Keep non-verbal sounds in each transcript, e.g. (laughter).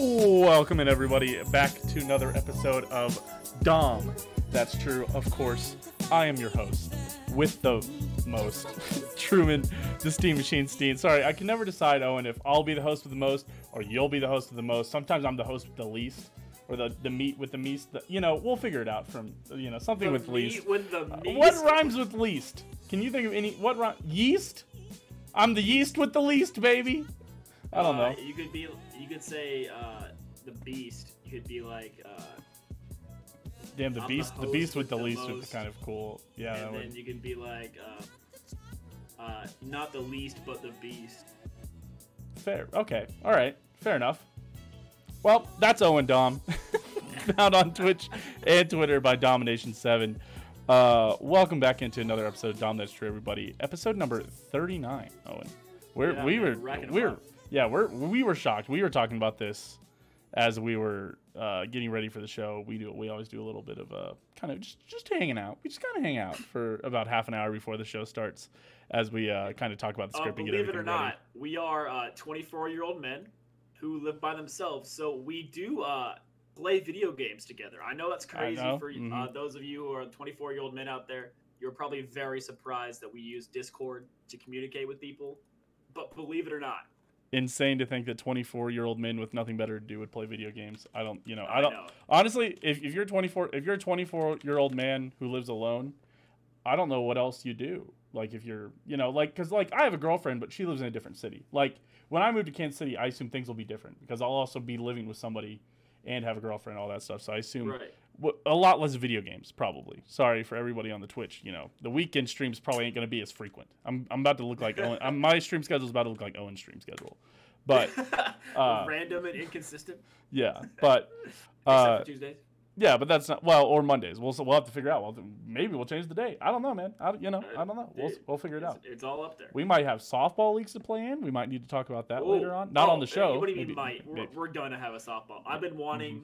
Welcome in, everybody, back to another episode of Dom. That's true, of course. I am your host with the most, (laughs) Truman, the Steam Machine Steen. Sorry, I can never decide, Owen, if I'll be the host with the most or you'll be the host with the most. Sometimes I'm the host with the least. Or the, the meat with the meast. The, you know, we'll figure it out from, you know, something The with least. with Uh. What rhymes with least? Can you think of any? What rhyme? Yeast? I'm the yeast with the least, baby. I don't Uh, know. You could be. You could say uh, the beast. You could be like. Uh, Damn, the I'm beast. The, host beast with the the least would be kind of cool. Yeah, and would. then you can be like. Uh, uh, not the least, but the beast. Fair. Okay. All right. Fair enough. Well, that's Owen Dom. (laughs) Found on Twitch and Twitter by Domination7. Uh, welcome back into another episode of Dom That's True, everybody. Episode number 39, Owen. We're, Yeah, we were, we're we were. Yeah, we're, we were shocked. We were talking about this as we were uh, getting ready for the show. We do, we always do a little bit of uh, kind of just, just hanging out. We just kind of hang out for about half an hour before the show starts as we uh, kind of talk about the Uh, script and get believe it or ready. not, we are uh, 24 year old men who live by themselves. So we do uh, play video games together. I know that's crazy know, for uh, mhm. those of you who are 24 year old men out there. You're probably very surprised that we use Discord to communicate with people. But believe it or not, insane to think that 24 year old men with nothing better to do would play video games. I don't, you know, I I don't. know. Honestly, if, if you're 24, if you're a 24 year old man who lives alone, I don't know what else you do. Like if you're, you know, like because like I have a girlfriend, but she lives in a different city. Like when I move to Kansas City, I assume things will be different because I'll also be living with somebody and have a girlfriend, all that stuff. So I assume right. W- a lot less video games probably. Sorry for everybody on the Twitch. You know, the weekend streams probably ain't gonna be as frequent. I'm I'm about to look like Owen. I'm, my stream schedule is about to look like Owen's stream schedule, but. (laughs) uh, random and inconsistent. Yeah, but (laughs) Except uh, Tuesdays. yeah, but that's not well, or Mondays. We'll we'll have to figure out. Well, maybe we'll change the day. I don't know, man. I, you know, I don't know. We'll we'll figure it It's, out. it's all up there. We might have softball leagues to play in. We might need to talk about that Ooh. later on. Not Oh, on the show. What do you Maybe- mean might? We're, we're gonna have a softball. I've been wanting, Mm-hmm.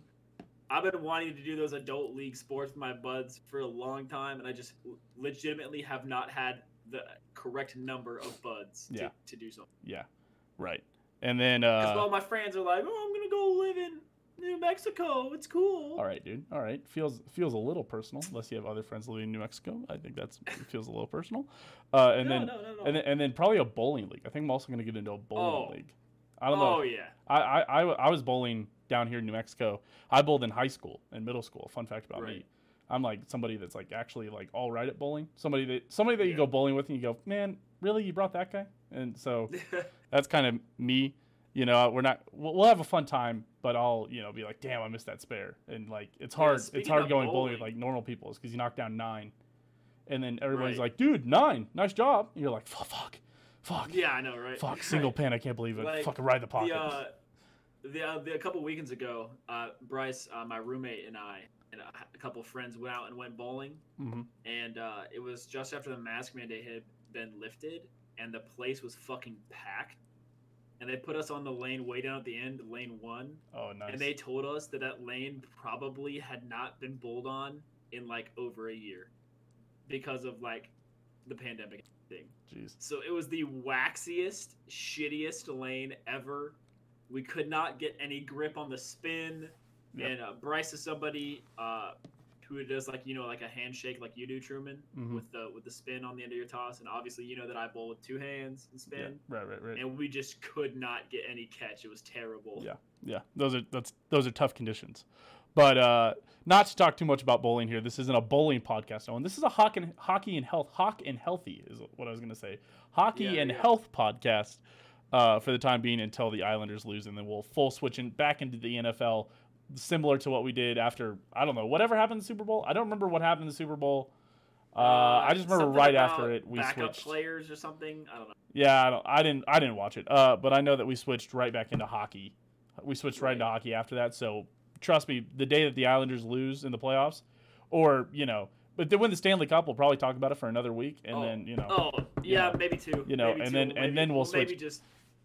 I've been wanting to do those adult league sports with my buds for a long time, and I just legitimately have not had the correct number of buds to, Yeah. to do something. Yeah, right. And then, Because uh, all my friends are like, "Oh, I'm gonna go live in New Mexico. It's cool." all right, dude. All right, feels feels a little personal. Unless you have other friends living in New Mexico, I think that's feels a little personal. Uh, and no, then no, no, and then and then probably a bowling league. I think I'm also gonna get into a bowling Oh. league. I don't know. oh yeah. I, I, I, I was bowling down here in New Mexico. I bowled in high school and middle school. Fun fact about me. I'm like somebody that's like actually like all right at bowling. Somebody that somebody that you go bowling with and you go, man, really, you brought that guy? And so (laughs) that's kind of me. You know, we're not. We'll, we'll have a fun time, but I'll you know be like, damn, I missed that spare. And like it's Yeah, hard. it's hard going bowling with bowling- like normal people because you knock down nine, and then everybody's Right. like, dude, nine, nice job. And you're like, fuck, fuck, fuck, yeah, I know, right? fuck, single (laughs) pin. I can't believe it. Like, Fucking ride the pocket. The, uh, the, uh, the, a couple weekends ago, uh, Bryce, uh, my roommate, and I, and a, couple of friends went out and went bowling. hmm And uh, it was just after the mask mandate had been lifted, and the place was fucking packed. And they put us on the lane way down at the end, lane one. Oh, nice. And they told us that that lane probably had not been bowled on in like over a year because of like the pandemic thing. Jeez. So it was the waxiest, shittiest lane ever. We could not get any grip on the spin. Yep. And uh, Bryce is somebody uh, who does like you know like a handshake like you do, Truman, Mhm. with the with the spin on the end of your toss. And obviously you know that I bowl with two hands and Yeah. spin. Right. Right. Right. And we just could not get any catch. It was terrible. Yeah. Yeah. Those are that's those are tough conditions. But uh, not to talk too much about bowling here. This isn't a bowling podcast, Owen. This is a hockey and, hockey and health, hawk and healthy is what I was going to say. Hockey Yeah, and yeah. health podcast uh, for the time being until the Islanders lose, and then we'll full switch in back into the NFL, similar to what we did after I don't know whatever happened in the Super Bowl. I don't remember what happened in the Super Bowl. Uh, I just remember right after it we backup switched. players or something. I don't know. Yeah, I, don't, I didn't. I didn't watch it. Uh, but I know that we switched right back into hockey. We switched right, into hockey after that. So trust me, the day that the Islanders lose in the playoffs, or you know, but they win the Stanley Cup, we'll probably talk about it for another week, and Oh. then you know, Oh yeah, know, maybe two. you know, maybe and two. then- Maybe- and then we'll maybe switch- just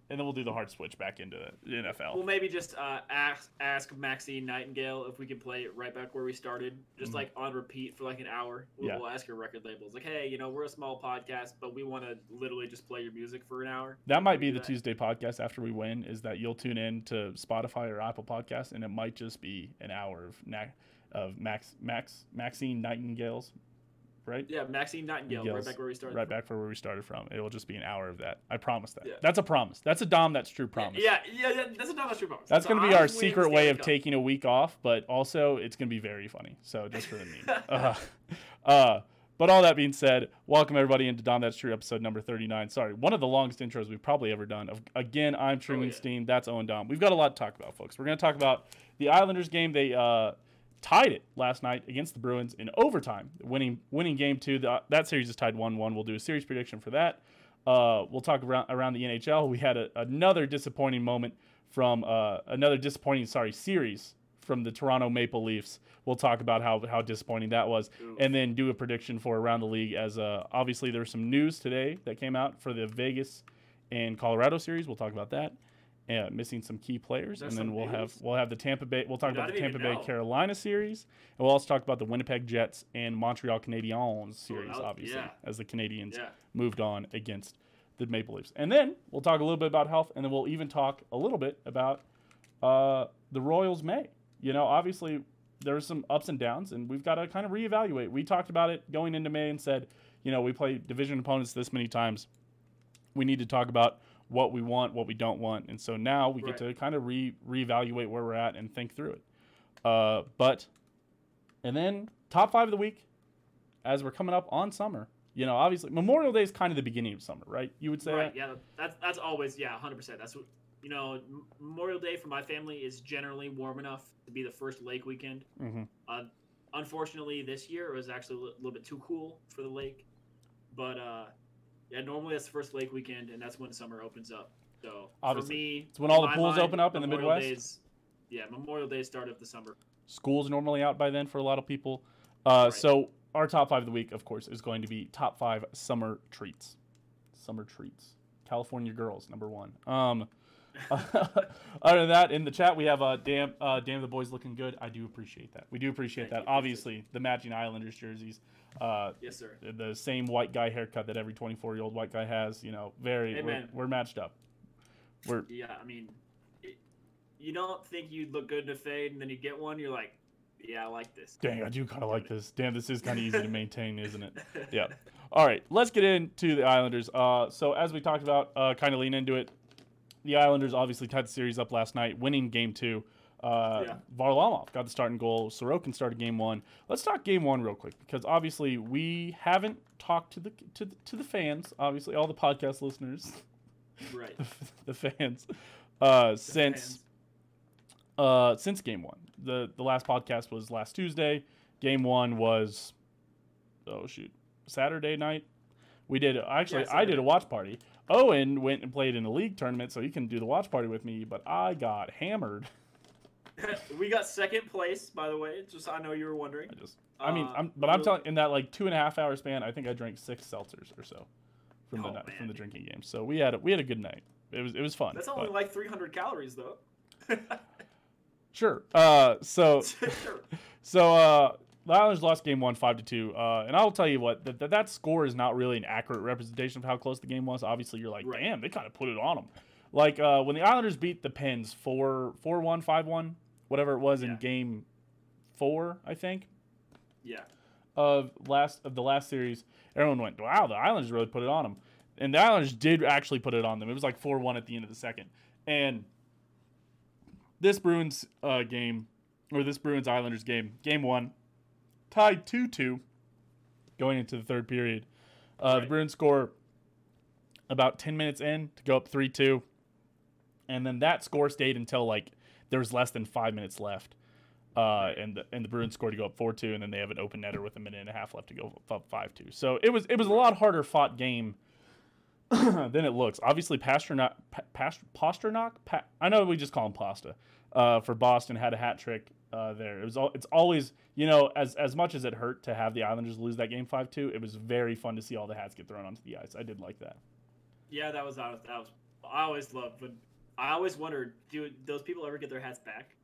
and then we'll do the hard switch back into the NFL. We'll maybe just uh, ask ask Maxine Nightingale if we can play it right back where we started, just Mhm. like on repeat for like an hour. We'll, Yeah. we'll ask her record labels like, hey, you know, we're a small podcast, but we want to literally just play your music for an hour. that might be the that. Tuesday podcast after we win. Is that you'll tune in to Spotify or Apple Podcast, and it might just be an hour of na- of Max Max Maxine Nightingale's, right? Yeah, Maxine Nightingale, Nightingale's right back where we started. Right back for where we started from. It will just be an hour of that. I promise that. Yeah. That's a promise. That's a Dom. That's true promise. Yeah, yeah, yeah, that's not much promise. That's So going to be our secret way of Cup. taking a week off, but also it's going to be very funny. So just for the meme. Uh, (laughs) uh, but all that being said, welcome everybody into Dom That's True episode number 39. Sorry, one of the longest intros we've probably ever done. Again, I'm Truman Oh, yeah. Steen. That's Owen Dom. We've got a lot to talk about, folks. We're going to talk about the Islanders game. They uh, tied it last night against the Bruins in overtime, winning winning game two. The, that series is tied 1 1. We'll do a series prediction for that. Uh, we'll talk around, around the NHL. We had a, another disappointing moment from uh, another disappointing, sorry, series from the Toronto Maple Leafs. We'll talk about how, how disappointing that was, Ooh. and then do a prediction for around the league. As uh, obviously there's some news today that came out for the Vegas and Colorado series. We'll talk about that. Uh, missing some key players, and then we'll have we'll have the Tampa Bay. We'll talk Dude, about the Tampa Bay know. Carolina series, and we'll also talk about the Winnipeg Jets and Montreal Canadiens series, that- obviously, yeah. as the Canadiens Yeah. moved on against the Maple Leafs. And then we'll talk a little bit about health, and then we'll even talk a little bit about uh, the Royals May. You know, obviously there's some ups and downs, and we've got to kind of reevaluate. We talked about it going into May and said, you know, we play division opponents this many times. We need to talk about what we want, what we don't want, and so now we Right. get to kind of re reevaluate where we're at and think through it. Uh, but and then top five of the week, as we're coming up on summer. You know, obviously Memorial Day is kind of the beginning of summer, right? You would say Right. that? Yeah. That's that's always yeah, hundred percent. That's what you know. Memorial Day for my family is generally warm enough to be the first lake weekend. Mm-hmm. Uh, unfortunately, this year it was actually a little bit too cool for the lake. But uh, yeah, normally that's the first lake weekend, and that's when summer opens up. So Obviously. for me, It's when all the pools mind, open up in the Midwest? Day's- yeah, Memorial Day start of the summer. School's normally out by then for a lot of people. Uh, Right. So our top five of the week, of course, is going to be top five summer treats. Summer treats. California girls, number one. Um, (laughs) other than that, in the chat we have uh, damn, uh, damn the boys looking good. I do appreciate that. We do appreciate Thank that. you. Obviously, the matching Islanders jerseys, uh, Yes, sir. the same white guy haircut that every 24 year old white guy has. You know, very Hey, we're, we're matched up. We're Yeah, I mean, it, you don't think you'd look good in a fade, and then you get one, you're like, yeah, I like this. dang, I do kind of like this. Damn, this is kind of easy to maintain, isn't it? (laughs) Yeah. All right, let's get into the Islanders. Uh, so as we talked about, uh, kind of lean into it. The Islanders obviously tied the series up last night, winning Game Two. Uh, Yeah. Varlamov got the starting goal. Sorokin started Game One. Let's talk Game One real quick because obviously we haven't talked to the to the, to the fans. Obviously, all the podcast listeners, Right. (laughs) the fans, uh, The since fans. uh, since game one. The the last podcast was last Tuesday. Game one was oh shoot Saturday night. We did actually Yeah, I did a watch party. Owen went and played in a league tournament, so he can do the watch party with me. But I got hammered. (laughs) we got second place, by the way. Just I know you were wondering. I just I mean Uh, I'm but I'm telling in that like two and a half hour span, I think I drank six seltzers or so from the Oh, night, from the drinking game. So we had a, we had a good night. It was it was fun. That's only but- like 300 calories, though. (laughs) sure. Uh, so (laughs) Sure. So uh, the Islanders lost game one, five to two. Uh, and I'll tell you what, that, that that score is not really an accurate representation of how close the game was. Obviously, you're like, Right. damn, they kind of put it on them. Like uh, when the Islanders beat the Pens 4 4 1, 5 1, whatever it was in game four, I think, yeah. of last of the last series, everyone went, wow, the Islanders really put it on them. And the Islanders did actually put it on them. It was like 4 1 at the end of the second. And this Bruins uh, game, or this Bruins Islanders game, game one, tied 2 2 going into the third period. Uh, The Bruins score about 10 minutes in to go up 3 2. And then that score stayed until like there was less than five minutes left. Uh, and the, and the Bruins scored to go up four two, and then they have an open netter with a minute and a half left to go up five two. So it was it was a lot harder fought game (coughs) than it looks. Obviously, Pastrnak, pa- Past, Pastrnak, pa- I know we just call him Pasta. Uh, for Boston had a hat trick uh, there. It was all, it's always you know as as much as it hurt to have the Islanders lose that game five two. It was very fun to see all the hats get thrown onto the ice. I did like that. Yeah, that was that was, that was I always love when I always wondered, do those people ever get their hats back?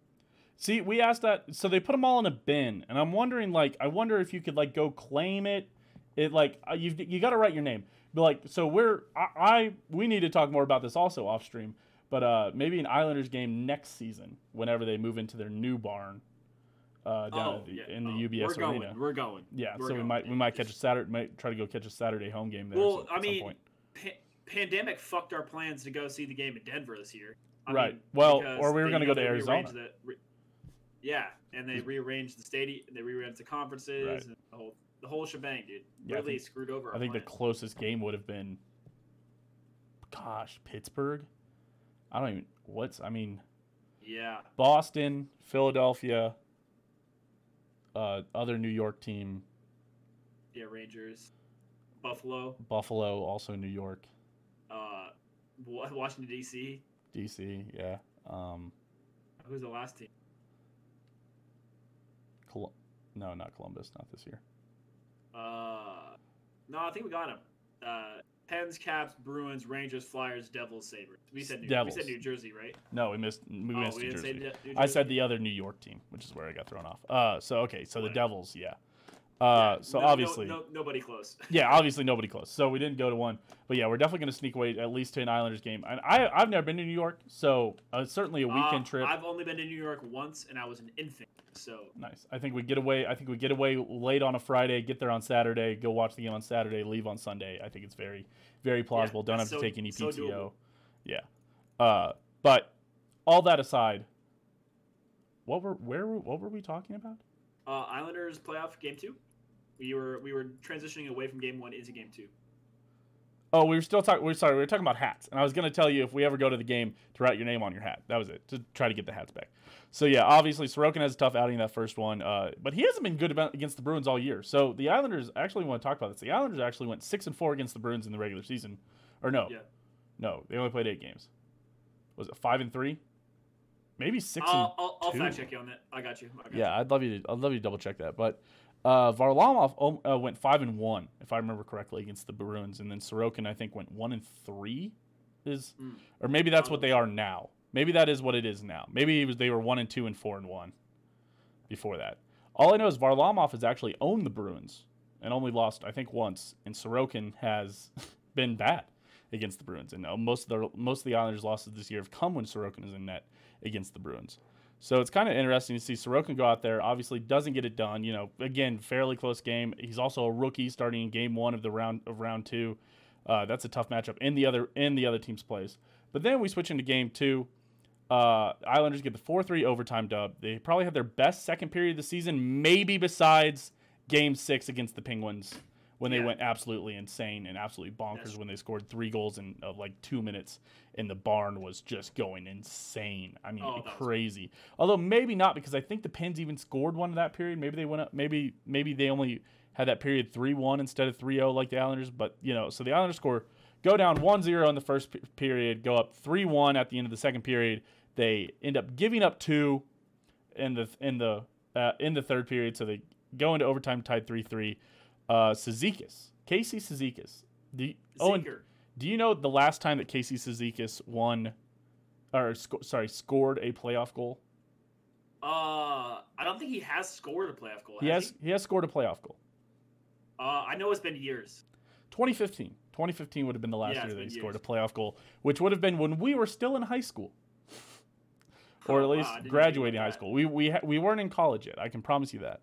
See, we asked that, so they put them all in a bin, and I'm wondering, like, I wonder if you could like go claim it. It like you've you got to write your name. But like, so we're I, I we need to talk more about this also off stream. But uh, maybe an Islanders game next season, whenever they move into their new barn, uh, down Oh, the, yeah. in the Oh, UBS we're Arena. Going, we're going. Yeah, We're so we might we might catch a Saturday, might try to go catch a Saturday home game there. Well, so- I mean, point. Pa- pandemic fucked our plans to go see the game in Denver this year. I Right. mean, Well, or we were gonna go to Arizona. The, re- yeah, and they rearranged the stadium. They rearranged the conferences Right. and the whole the whole shebang, dude. Yeah, really think- screwed over. Our I think the closest game would have been, gosh, Pittsburgh. I don't even what's. I mean, yeah. Boston, Philadelphia, uh, other New York team, Yeah, Rangers, Buffalo, Buffalo, also New York, uh, Washington D.C. DC, yeah. Um, Who's the last team? Col- no, not Columbus, not this year. Uh, no, I think we got him. Uh, Pens, Caps, Bruins, Rangers, Flyers, Devils, Sabres. We said New, Devils. we said New Jersey, right? No, we missed. We oh, missed we New Jersey. New I said the other New York team, which is where I got thrown off. Uh, so okay, so the Devils, yeah. Uh, Yeah, so no- no- obviously, no, nobody close. (laughs) yeah, obviously nobody close. So we didn't go to one, but yeah, we're definitely going to sneak away at least to an Islanders game. And I, I've never been to New York, so uh, certainly a weekend Uh, trip. I've only been to New York once, and I was an infant. So Nice. I think we get away. I think we get away late on a Friday, get there on Saturday, go watch the game on Saturday, leave on Sunday. I think it's very, very plausible. Don't have that's to take any PTO. doable. yeah. Uh, but all that aside, what were where were, what were we talking about? Uh, Islanders playoff game two. We were we were transitioning away from game one into game two. Oh, we were still talking. We're sorry. We were talking about hats, and I was going to tell you if we ever go to the game to write your name on your hat. That was it to try to get the hats back. So yeah, obviously Sorokin has a tough outing in that first one, uh, but he hasn't been good about, against the Bruins all year. So the Islanders actually want to talk about this. The Islanders actually went six and four against the Bruins in the regular season, or no, Yeah. no, they only played eight games. Was it five and three? Maybe 6 I'll, I'll, I'll fact check you on that. I got you. I got yeah, you. I'd love you to. I'd love you to double check that. But uh, Varlamov um, uh, went five and one, if I remember correctly, against the Bruins, and then Sorokin I think went one and three. Is Mm. or maybe that's what they are now. Maybe that is what it is now. Maybe it was they were one and two and four and one before that. All I know is Varlamov has actually owned the Bruins and only lost I think once, and Sorokin has (laughs) been bad against the Bruins, and uh, most of the most of the Islanders' losses this year have come when Sorokin is in net against the Bruins. So it's kind of interesting to see Sorokin go out there. Obviously, doesn't get it done. You know, again, fairly close game. He's also a rookie, starting in game one of the round of round two. Uh, that's a tough matchup in the other in the other team's plays. But then we switch into game two. Uh, Islanders get the four three overtime dub. They probably have their best second period of the season, maybe besides game six against the Penguins when they went absolutely insane and absolutely bonkers That's- when they scored three goals in uh, like two minutes and the barn was just going insane. I mean, Oh, crazy. Although maybe not because I think the Pens even scored one of that period. Maybe they went up. Maybe maybe they only had that period three one instead of 3-0 like the Islanders. But you know, so the Islanders score go down 1-0 in the first pe- period, go up three one at the end of the second period. They end up giving up two in the in the uh, in the third period, so they go into overtime tied three three. Uh, Cizikas, Casey Cizikas. Do you, oh, and do you know the last time that Casey Cizikas won, or sco- sorry, scored a playoff goal? Uh, I don't think he has scored a playoff goal. He has he has scored a playoff goal. Uh, I know it's been years. 2015. 2015 would have been the last Yeah, year that he been scored a playoff goal, which would have been when we were still in high school, or Oh, at least graduating high school. We we ha- we weren't in college yet. I can promise you that.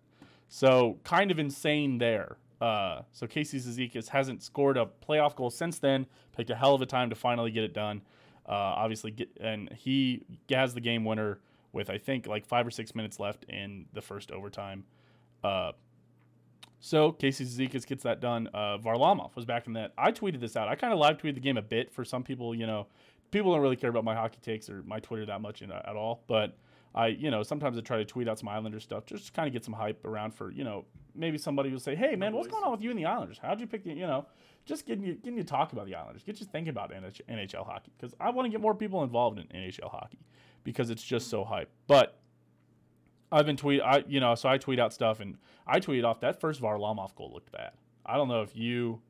So kind of insane there. Uh, so Casey Cizikas hasn't scored a playoff goal since then. Picked a hell of a time to finally get it done. Uh, obviously, get, and he has the game winner with I think like five or six minutes left in the first overtime. Uh, so Casey Cizikas gets that done. Uh, Varlamov was back in that. I tweeted this out. I kind of live tweeted the game a bit for some people. You know, people don't really care about my hockey takes or my Twitter that much in, at all. But I, you know, sometimes I try to tweet out some Islanders stuff just to kind of get some hype around for, you know, maybe somebody will say, "Hey, man, what's going on with you and the Islanders? How'd you pick the, you know, just getting you getting you talk about the Islanders, get you thinking about NH- NHL hockey because I want to get more people involved in NHL hockey because it's just so hype. But I've been tweet, I you know, so I tweet out stuff and I tweeted off that first Varlamov goal looked bad. I don't know if you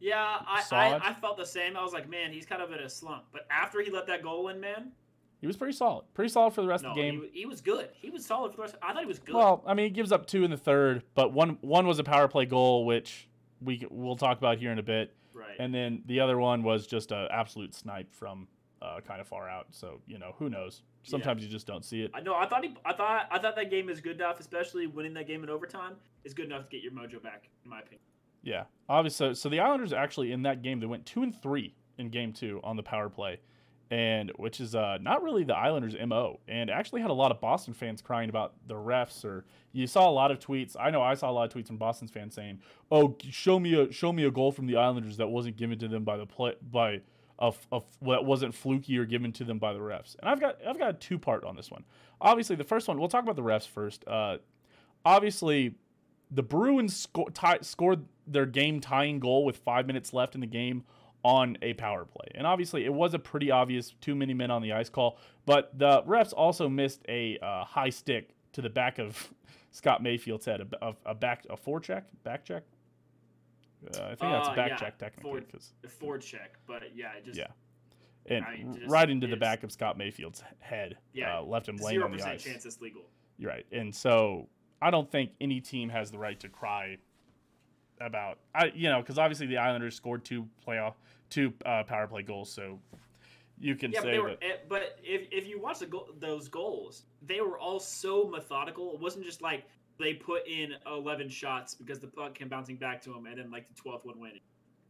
Yeah, I, I. I felt the same. I was like, man, he's kind of in a slump. But after he let that goal in, man, He was pretty solid. Pretty solid for the rest no, of the game. wa- he was good. He was solid for the rest. I thought he was good. Well, I mean, he gives up two in the third, but one one was a power play goal, which we we'll talk about here in a bit, right. and then the other one was just an absolute snipe from uh, kind of far out. So you know, who knows? Yeah. Sometimes you just don't see it. I know. I thought he. I thought. I thought that game is good enough, especially winning that game in overtime, is good enough to get your mojo back, in my opinion. Yeah, obviously. So, so the Islanders actually in that game they went two and three in game two on the power play, and which is uh, not really the Islanders' mo. And actually had a lot of Boston fans crying about the refs. Or you saw a lot of tweets. I know I saw a lot of tweets from Boston fans saying, "Oh, show me a show me a goal from the Islanders that wasn't given to them by the play by." Of, of that wasn't fluky or given to them by the refs, and I've got I've got a two part on this one. Obviously, the first one we'll talk about the refs first. Uh, obviously, the Bruins sco- scored their game tying goal with five minutes left in the game on a power play. And obviously, it was a pretty obvious too many men on the ice call, but the refs also missed a uh, high stick to the back of (laughs) Scott Mayfield's head, a, a, a back a forecheck, back check. Uh, I think that's Uh, back yeah, check technically, because forward check, but yeah, it just Yeah. and I mean, just- right into the back of Scott Mayfield's head, Yeah, uh, left him laying on the percent ice. chance it's legal. You're right. And so I don't think any team has the right to cry about I you know because obviously the Islanders scored two playoff two uh, power play goals, so you can Yeah, but, say they were, that eh, but if, if you watch the go- those goals, they were all so methodical. It wasn't just like they put in 11 shots because the puck came bouncing back to them and then like the 12th one winning.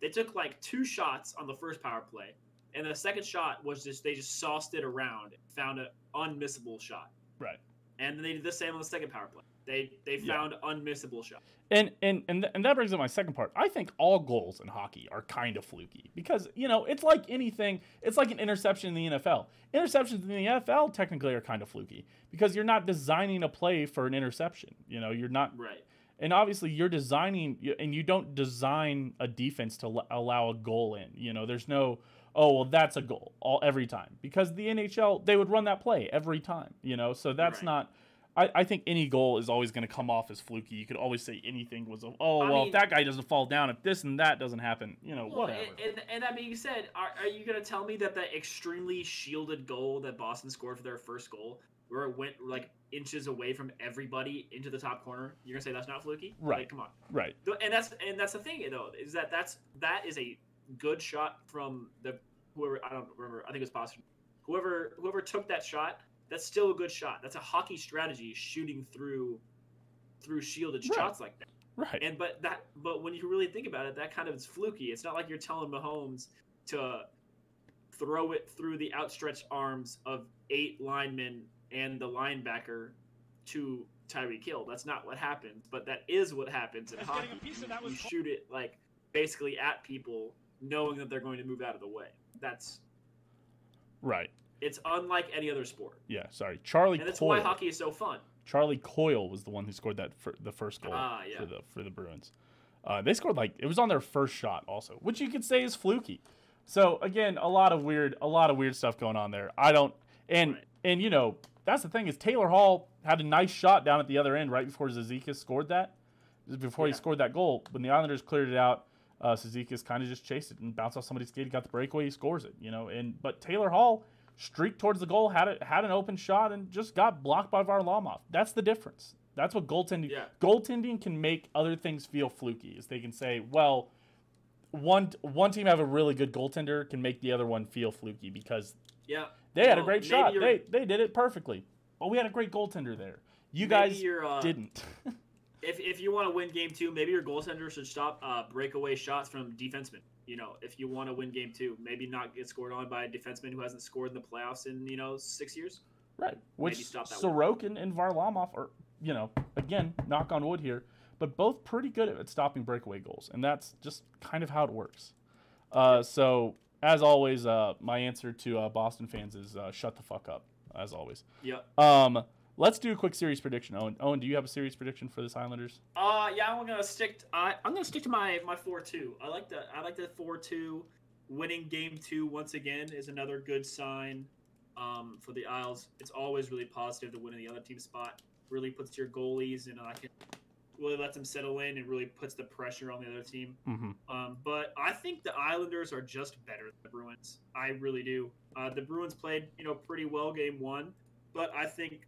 They took like two shots on the first power play, and the second shot was just they just sauced it around, found an unmissable shot, right. and then they did the same on the second power play. They they Yeah. found unmissable shots. And and and, th- and that brings up my second part. I think all goals in hockey are kind of fluky because you know it's like anything. It's like an interception in the NFL. Interceptions in the NFL technically are kind of fluky because you're not designing a play for an interception. You know, you're not Right. and obviously you're designing and you don't design a defense to l- allow a goal in you know there's no oh well that's a goal all every time because the nhl they would run that play every time you know so that's Right. not I, I think any goal is always going to come off as fluky. You could always say anything was, a, oh, I well, mean- if that guy doesn't fall down, if this and that doesn't happen, you know, Well, whatever. and, and, and that being said, are, are you going to tell me that that extremely shielded goal that Boston scored for their first goal, where it went like inches away from everybody into the top corner, you're going to say that's not fluky? Right. Like, come on. right. And that's and that's the thing though is that that's that is a good shot from the whoever I don't remember. I think it was Boston. Whoever whoever took that shot, that's still a good shot. That's a hockey strategy shooting through through shielded Right. shots like that. Right. And but that but when you really think about it, that kind of is fluky. It's not like you're telling Mahomes to throw it through the outstretched arms of eight linemen and the linebacker to Tyreek Hill. That's not what happens, but that is what happens in As hockey. getting a piece of that was you shoot it like basically at people, knowing that they're going to move out of the way. That's right. It's unlike any other sport, Yeah. Sorry. Charlie and that's Coyle. why hockey is so fun. Charlie Coyle was the one who scored that for the first goal Ah, yeah. for the for the Bruins. Uh, they scored like it was on their first shot also, which you could say is fluky. So again, a lot of weird, a lot of weird stuff going on there. I don't, and Right. and you know that's the thing is Taylor Hall had a nice shot down at the other end right before Cizikas scored that, before he scored that goal. When the Islanders cleared it out, uh, Cizikas kind of just chased it and bounced off somebody's skate. Got the breakaway, he scores it. You know, and but Taylor Hall streaked towards the goal, had it, had an open shot, and just got blocked by Varlamov. That's the difference. That's what goaltending. Yeah. Goaltending can make other things feel fluky. Is they can say, well, one one team have a really good goaltender can make the other one feel fluky because Yeah, they had a great shot. you're- They they did it perfectly. But we had a great goaltender there. You maybe guys uh, didn't. if, if you want to win game two, maybe your goaltender should stop uh, breakaway shots from defensemen. You know, if you want to win game two, maybe not get scored on by a defenseman who hasn't scored in the playoffs in you know six years. Right. Which stop that Sorokin and Varlamov are, you know, again, knock on wood here, but both pretty good at stopping breakaway goals. And that's just kind of how it works. Uh, so, as always, uh, my answer to uh, Boston fans is uh, shut the fuck up, as always. Yep. Um, let's do a quick series prediction. Owen, Owen, do you have a series prediction for this Islanders? Uh, yeah, I'm gonna stick. To, I I'm gonna stick to my my four two. I like the I like the four two. Winning game two once again is another good sign um, for the Isles. It's always really positive to win in the other team's spot. Really puts your goalies in like a really lets them settle in and really puts the pressure on the other team. Mm-hmm. Um, but I think the Islanders are just better than the Bruins. I really do. Uh, the Bruins played, you know, pretty well game one, but I think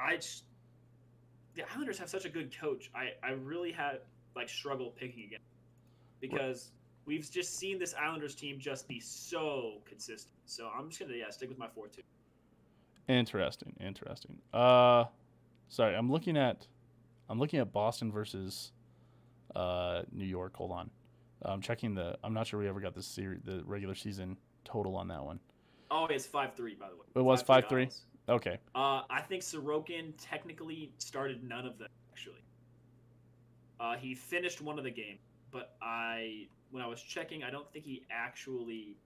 I just, the Islanders have such a good coach. I I really had like struggle picking again because we've just seen this Islanders team just be so consistent. So I'm just gonna yeah stick with my four two. Interesting. Interesting. Uh, sorry, I'm looking at, I'm looking at Boston versus, uh, New York. Hold on, I'm checking the. I'm not sure we ever got the series, the regular season total on that one. Oh, it's five three by the way. It was 5-3? Isles. Okay. Uh, I think Sorokin technically started none of them actually. Uh, he finished one of the game, but I when I was checking, I don't think he actually.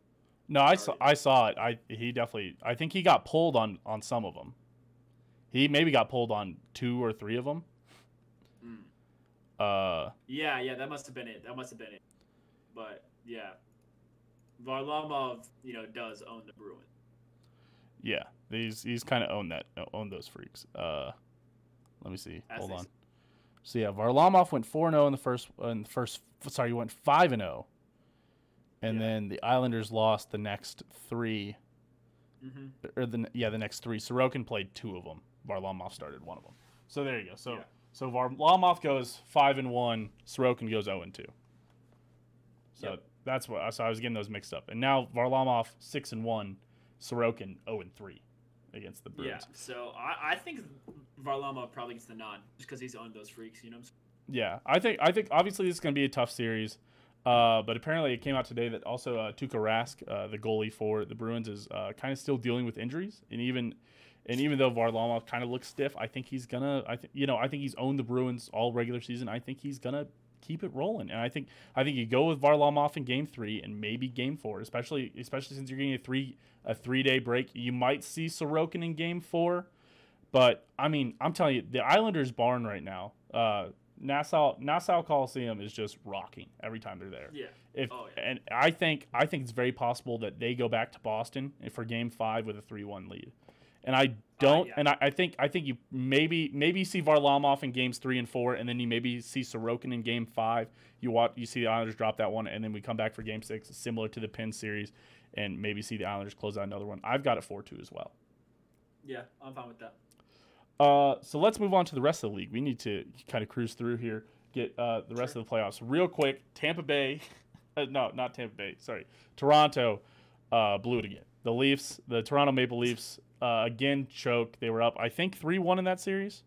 No, I saw. I saw it. I he definitely. I think he got pulled on on some of them. He maybe got pulled on two or three of them. Mm. Uh, Yeah, yeah, that must have been it. That must have been it. But yeah, Varlamov, you know, does own the Bruins. yeah. He's he's kind of owned that owned those freaks. Uh, let me see. Hold on. So yeah, Varlamov went four zero in the first in the first. Sorry, he went five and zero, and Yeah. then the Islanders lost the next three. hmm Or the yeah the next three. Sorokin played two of them. Varlamov started one of them. So there you go. So Yeah. so Varlamov goes five and one. Sorokin goes zero and two. So Yep. that's what. So I was getting those mixed up. And now Varlamov six and one. Sorokin zero and three against the Bruins. Yeah, so I, I think Varlamov probably gets the nod just because he's owned those freaks. You know, what I'm saying? Yeah, I think I think obviously this is going to be a tough series, uh, but apparently it came out today that also uh, Tuukka Rask, uh, the goalie for the Bruins, is uh, kind of still dealing with injuries, and even and even though Varlamov kind of looks stiff, I think he's gonna. I think you know I think he's owned the Bruins all regular season. I think he's gonna keep it rolling, and I think I think you go with Varlamov in Game Three and maybe Game Four, especially especially since you're getting a three a three day break. You might see Sorokin in Game Four. But I mean, I'm telling you, the Islanders barn right now, uh, Nassau Nassau Coliseum is just rocking every time they're there. Yeah. If Oh, yeah. and I think I think it's very possible that they go back to Boston for Game Five with a three-one lead, and I don't. Uh, yeah. And I, I think I think you maybe maybe you see Varlamov in games three and four, and then you maybe see Sorokin in Game Five. You watch you see the Islanders drop that one, and then we come back for Game Six, similar to the Pin series, and maybe see the Islanders close out another one. I've got it four-two as well. Yeah, I'm fine with that. Uh, so let's move on to the rest of the league. We need to kind of cruise through here, get uh, the rest Sure. of the playoffs real quick. Tampa Bay, (laughs) uh, no, not Tampa Bay. Sorry, Toronto uh, blew it again. The Leafs, the Toronto Maple Leafs, uh, again choked. They were up, I think, three one in that series.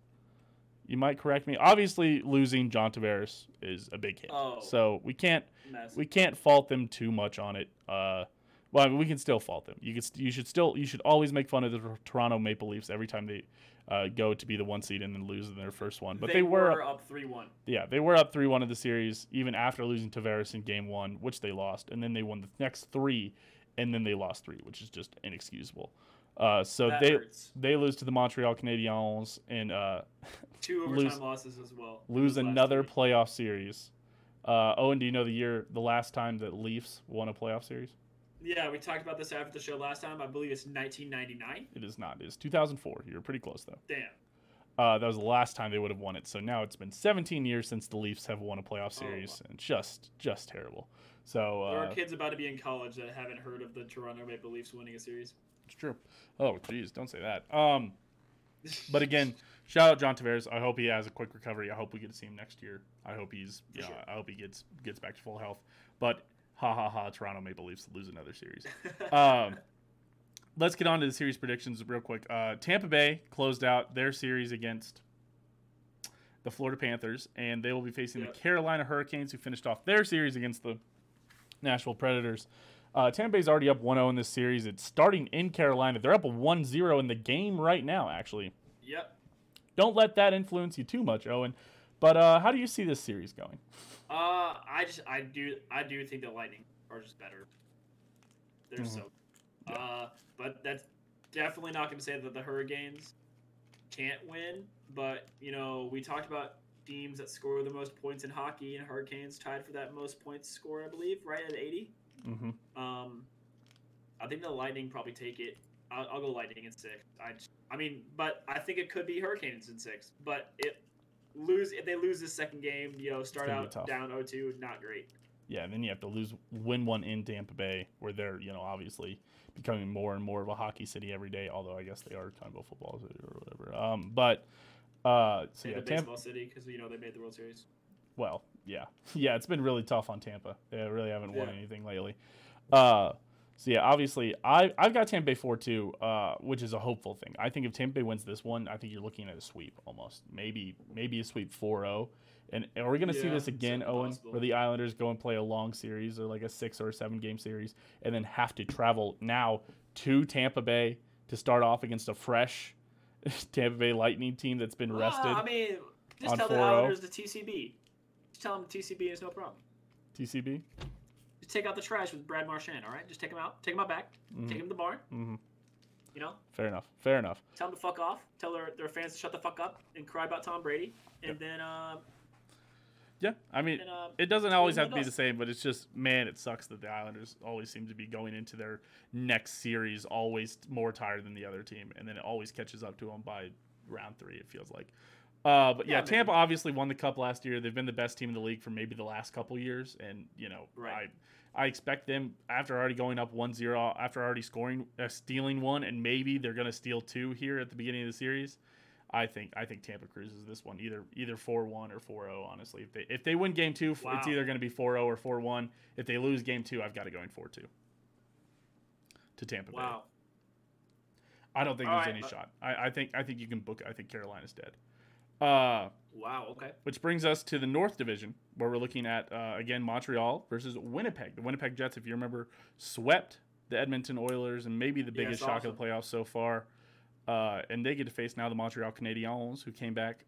You might correct me. Obviously, losing John Tavares is a big hit, Oh. so we can't Mess. we can't fault them too much on it. Uh, well, I mean, we can still fault them. You could, st- you should still, you should always make fun of the Toronto Maple Leafs every time they uh, go to be the one seed and then lose in their first one. But they, were, up, up three one. yeah, they were up three one in the series even after losing Tavares in game one, which they lost, and then they won the next three, and then they lost three, which is just inexcusable. Uh, so That they hurts. they lose to the Montreal Canadiens and uh, (laughs) Two lose- overtime losses as well. lose another playoff series. Uh, Owen, do you know the year, the last time that Leafs won a playoff series? Yeah, we talked about this after the show last time. I believe it's 1999. It is not. It is 2004. You're pretty close though. Damn. Uh, that was the last time they would have won it. So now it's been 17 years since the Leafs have won a playoff Oh, series, and just just terrible. So there uh, are kids about to be in college that haven't heard of the Toronto Maple Leafs winning a series. it's true. Oh, geez, don't say that. Um, but (laughs) again, shout out John Tavares. I hope he has a quick recovery. I hope we get to see him next year. I hope he's, For yeah, sure. I hope he gets gets back to full health. But ha ha ha, Toronto Maple Leafs lose another series. (laughs) um, let's get on to the series predictions real quick. Uh, Tampa Bay closed out their series against the Florida Panthers, and they will be facing Yeah. the Carolina Hurricanes, who finished off their series against the Nashville Predators. Uh, Tampa Bay's already up 1 0 in this series. It's starting in Carolina. They're up 1 0 in the game right now, actually. yep. Don't let that influence you too much, Owen. But uh, how do you see this series going? Uh, I just I do I do think the Lightning are just better. They're Mhm. so. Uh, but that's definitely not going to say that the Hurricanes can't win. But you know, we talked about teams that score the most points in hockey, and Hurricanes tied for that most points score, I believe, right at eighty. Mm-hmm. Um, I think the Lightning probably take it. I'll, I'll go Lightning in six. I, just, I mean, but I think it could be Hurricanes in six. But it, lose if they lose this second game, you know, start out down 0-2, not great. Yeah, and then you have to lose, win one in Tampa Bay, where they're you know obviously becoming more and more of a hockey city every day. Although I guess they are kind of a football city or whatever. Um, but uh, so yeah, Tampa. baseball city because you know they made the World Series. Well, yeah, (laughs) yeah, it's been really tough on Tampa. They really haven't won Yeah. anything lately. Uh, so yeah, obviously, I I've got Tampa Bay four two, uh, which is a hopeful thing. I think if Tampa Bay wins this one, I think you're looking at a sweep almost, maybe maybe a sweep 4-0. And are we going to see this again, Owen, possible. where the Islanders go and play a long series or like a six or a seven game series, and then have to travel now to Tampa Bay to start off against a fresh (laughs) Tampa Bay Lightning team that's been rested? Ah, I mean, just on tell the 4-0. Islanders the TCB. Just tell them the TCB is no problem. TCB. Just take out the trash with Brad Marchand, all right? Just take him out. Take him out back. Mhm. Take him to the barn. Mhm. You know, Fair enough. Fair enough. tell them to fuck off. Tell their, their fans to shut the fuck up and cry about Tom Brady. And then, um, Yeah, I mean, and, uh, it doesn't always have to be the same, but it's just man, it sucks that the Islanders always seem to be going into their next series always more tired than the other team, and then it always catches up to them by round three. It feels like. Uh, but yeah, Yeah, maybe. Tampa obviously won the cup last year. They've been the best team in the league for maybe the last couple years, and you know, Right. I I expect them after already going up 1-0, after already scoring, uh, stealing one, and maybe they're going to steal two here at the beginning of the series. I think I think Tampa cruises this one either either four one or 4-0, Honestly, if they if they win game two, f it's either going to be 4-0 or four one. If they lose game two, I've got to go in four two to Tampa Bay. wow. I don't think All there's right, any uh, shot. I, I think I think you can book. I think Carolina's dead. Uh, Wow, okay. which brings us to the North Division, where we're looking at uh, again Montreal versus Winnipeg. The Winnipeg Jets, if you remember, swept the Edmonton Oilers and maybe the biggest it's shock of the playoffs so far. Uh, and they get to face now the Montreal Canadiens, who came back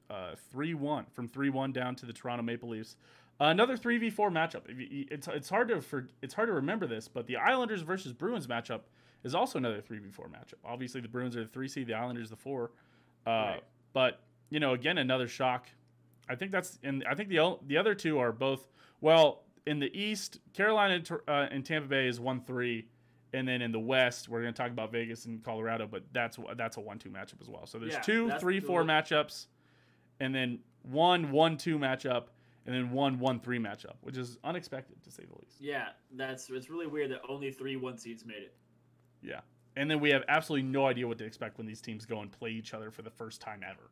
three one from three one down to the Toronto Maple Leafs. another three v four matchup. It's it's hard to for, it's hard to remember this, but the Islanders versus Bruins matchup is also another three v four matchup. Obviously, the Bruins are the three seed, the Islanders the four. Uh, Right. But you know, again, another shock. I think that's and I think the the other two are both well in the East. Carolina and, uh, and Tampa Bay is one three, and then in the West we're going to talk about Vegas and Colorado, but that's that's a one two matchup as well. So there's Yeah, two three the four matchups, and then one one two matchup, and then one one three matchup, which is unexpected to say the least. Yeah, that's it's really weird that only three one seeds made it. Yeah. And then we have absolutely no idea what to expect when these teams go and play each other for the first time ever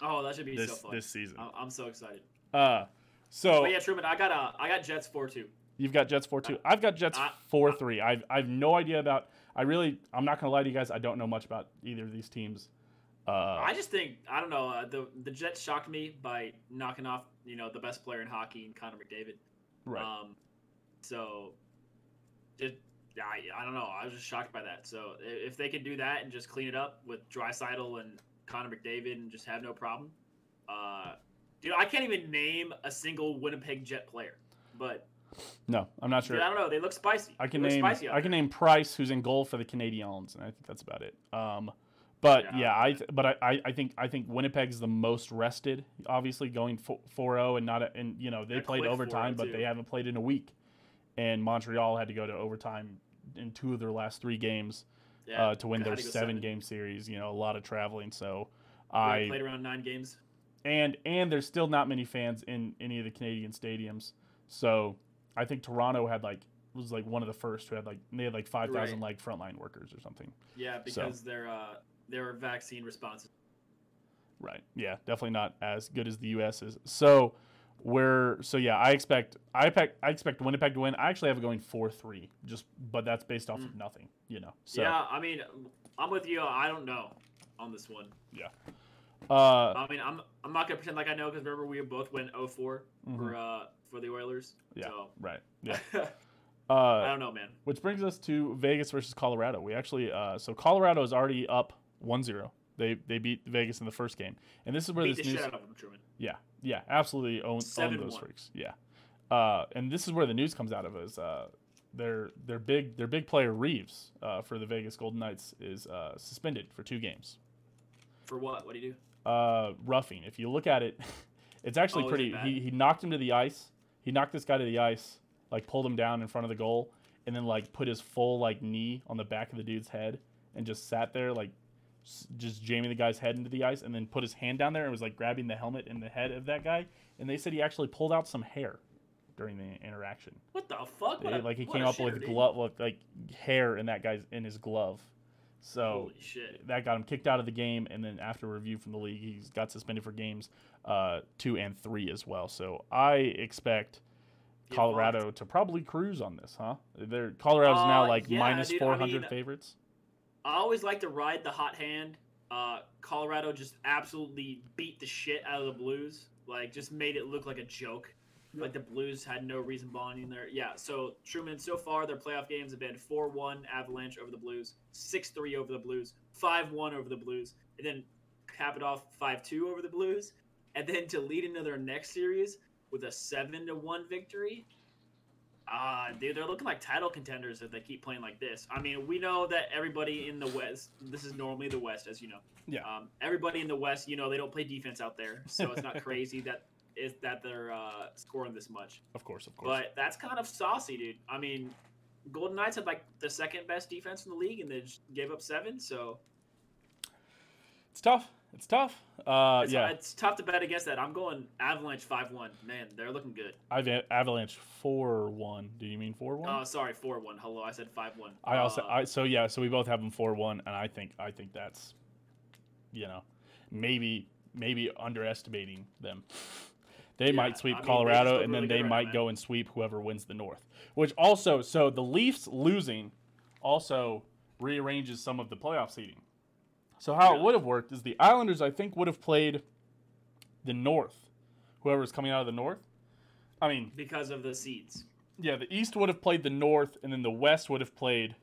Oh, that should be so this fun. this season. I'm so excited. Uh, so But yeah, Truman, I got uh, I got Jets four two. You've got Jets four two. I've got Jets four three. I've I've no idea about. I really. I'm not gonna lie to you guys. I don't know much about either of these teams. Uh, I just think I don't know. Uh, the the Jets shocked me by knocking off you know the best player in hockey, in Connor McDavid. right. Um, so, just I, I don't know. I was just shocked by that. So if they can do that and just clean it up with Draisaitl and Connor McDavid and just have no problem, uh, dude, I can't even name a single Winnipeg Jet player. But no, I'm not dude, sure. I don't know. They look spicy. I can name. I can name Price, who's in goal for the Canadiens, and I think that's about it. Um, but Yeah. yeah, I. Th- but I, I. Think. I think Winnipeg's the most rested. Obviously, going 4-0 and not. A, and you know they played overtime, but they haven't played in a week. And Montreal had to go to overtime in two of their last three games Yeah, uh, to win their go seven game series. You know, a lot of traveling. So I played around nine games. and and there's still not many fans in any of the Canadian stadiums. So I think Toronto had like was like one of the first who had like they had like five thousand like frontline workers or something. Yeah, because they're uh, they're vaccine responsive. Right. Yeah, definitely not as good as the U.S. is. So we're so yeah. I expect I expect I expect Winnipeg to win. I actually have it going four three. Just but that's based off of nothing. You know. So Mm. yeah, I mean, I'm with you. I don't know on this one. Yeah. Uh, I mean, I'm I'm not gonna pretend like I know because remember we both went 0-4 mhm, for uh for the Oilers. Yeah. So right. (laughs) Yeah. I Uh, don't know, man. Which brings us to Vegas versus Colorado. We actually, uh, so Colorado is already up 1-0. They they beat Vegas in the first game, and this is where Beat the this news. shit out of them, Truman. Yeah, yeah, absolutely own, own those freaks. Yeah, uh, and this is where the news comes out of is uh, their their big their big player Reaves uh, for the Vegas Golden Knights is uh, suspended for two games. For what? What do you do? Uh, roughing. If you look at it, (laughs) it's actually Oh, pretty. it? He he knocked him to the ice. He knocked this guy to the ice, like pulled him down in front of the goal, and then like put his full like knee on the back of the dude's head and just sat there like just jamming the guy's head into the ice, and then put his hand down there and was like grabbing the helmet and the head of that guy. And they said he actually pulled out some hair during the interaction. What the fuck? What a- like he came up with glove, with, like hair in that guy's in his glove. So that got him kicked out of the game, and then after review from the league, he's got suspended for games uh, two and three as well. So I expect Get Colorado to probably cruise on this, huh? They're Colorado's now Uh, like yeah, minus dude, I four hundred mean- favorites. I always like to ride the hot hand. Uh, Colorado just absolutely beat the shit out of the Blues. Like, just made it look like a joke. Like the Blues had no reason bonding there. Yeah. So Truman, so far their playoff games have been four-one Avalanche over the Blues, six-three over the Blues, five-one over the Blues, and then cap it off five-two over the Blues, and then to lead into their next series with a seven-to-one victory. Ah, dude, they're looking like title contenders if they keep playing like this. I mean, we know that everybody in the West. This is normally the West, as you know. Yeah. Um, everybody in the West, you know, they don't play defense out there, so it's not (laughs) crazy that is that they're uh, scoring this much. Of course, of course. But that's kind of saucy, dude. I mean, Golden Knights had like the second best defense in the league, and they just gave up seven. So it's tough. It's tough. Uh, it's, yeah, it's tough to bet against that. I'm going Avalanche five one. Man, they're looking good. I've Avalanche four one. Do you mean four one? Oh, sorry, four one. Hello, I said five one. I also Uh, I so yeah, so we both have them four one, and I think I think that's, you know, maybe maybe underestimating them. (laughs) They Yeah, might sweep I mean, Colorado, and then they right might now, go and sweep whoever wins the North. Which also, so the Leafs losing also rearranges some of the playoff seeding. So how it would have worked is the Islanders, I think, would have played the North, whoever's coming out of the North. I mean, because of the seeds. yeah, the East would have played the North, and then the West would have played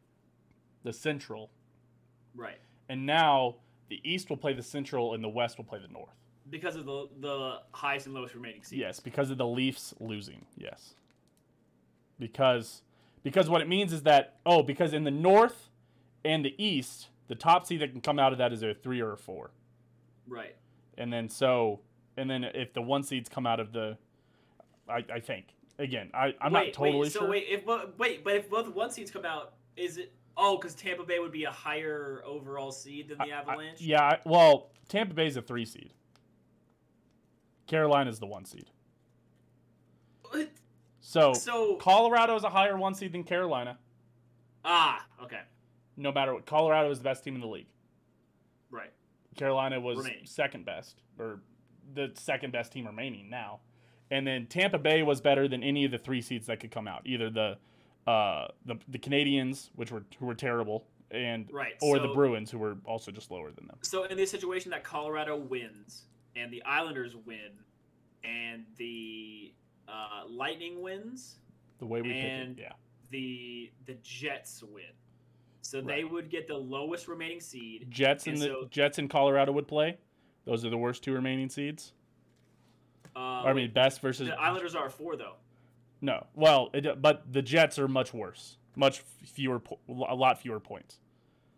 the Central. Right. And now the East will play the Central, and the West will play the North. Because of the the highest and lowest remaining seeds. Yes, because of the Leafs losing. Yes. Because because what it means is that oh, because in the North and the East, the top seed that can come out of that is a three or a four, Right. and then so and then if the one seeds come out of the, I, I think again I I'm wait, not totally wait, sure. So wait, if wait, but if both one seeds come out, is it? Oh, because Tampa Bay would be a higher overall seed than the I- I- Avalanche. yeah, I- well, Tampa Bay's a three seed. Carolina's the one seed. What? So, So Colorado is a higher one seed than Carolina. ah, okay, No matter what, Colorado is the best team in the league. right. Carolina was Remaining. second best, or the second best team remaining now. And then Tampa Bay was better than any of the three seeds that could come out. Either the uh, the, the Canadiens, which were who were terrible, and Right, or the Bruins, who were also just lower than them. So in this situation that Colorado wins and the Islanders win and the uh, Lightning wins, The way we And- pick it, yeah. the the Jets win. So Right. they would get the lowest remaining seed. Jets And and the so- Jets and Colorado would play. Those are the worst two remaining seeds. Uh, I mean, best versus the Islanders are four though. no. Well, it, but the Jets are much worse, much fewer, a lot fewer points.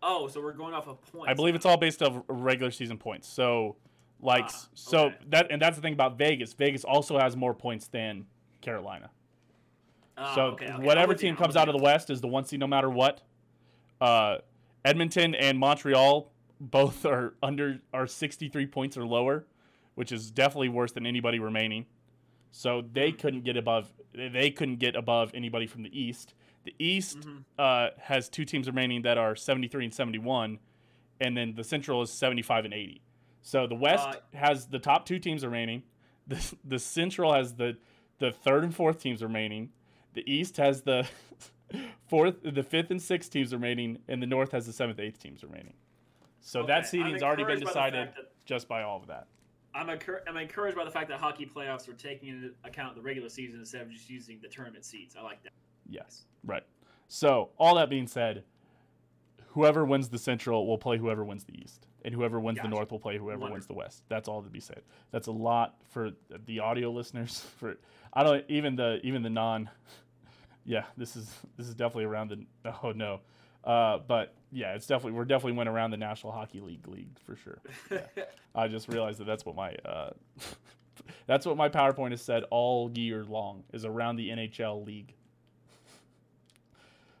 Oh, so we're going off of points. I believe it's all based off regular season points. So, like, Ah, so okay. that and that's the thing about Vegas. Vegas also has more points than Carolina. Ah, so okay, okay. Whatever team comes out of the West is the one seed no matter what. Uh, Edmonton and Montreal both (laughs) are under are 63 points or lower, which is definitely worse than anybody remaining. So they Hmm. couldn't get above they couldn't get above anybody from the East. The East Mhm. uh, has two teams remaining that are 73 and 71, and then the Central is 75 and 80. So the West Uh, has the top two teams remaining. The, (laughs) the Central has the the third and fourth teams remaining. The East has the (laughs) fourth, the fifth and sixth teams remaining, and the North has the seventh, eighth teams remaining. So Okay, that seeding's already been by decided that- just by all of that. I'm, encour- I'm encouraged by the fact that hockey playoffs are taking into account the regular season instead of just using the tournament seeds. I like that. Yes, right. So all that being said, whoever wins the Central will play whoever wins the East, and whoever wins Gotcha. the North will play whoever wins the West. That's all to be said. That's a lot for the audio listeners. (laughs) For I don't even the even the non. Yeah, this is this is definitely around the. Oh no, uh, but yeah, it's definitely we're definitely went around the National Hockey League league for sure. (laughs) I just realized that that's what my uh, (laughs) that's what my PowerPoint has said all year long is around the NHL league.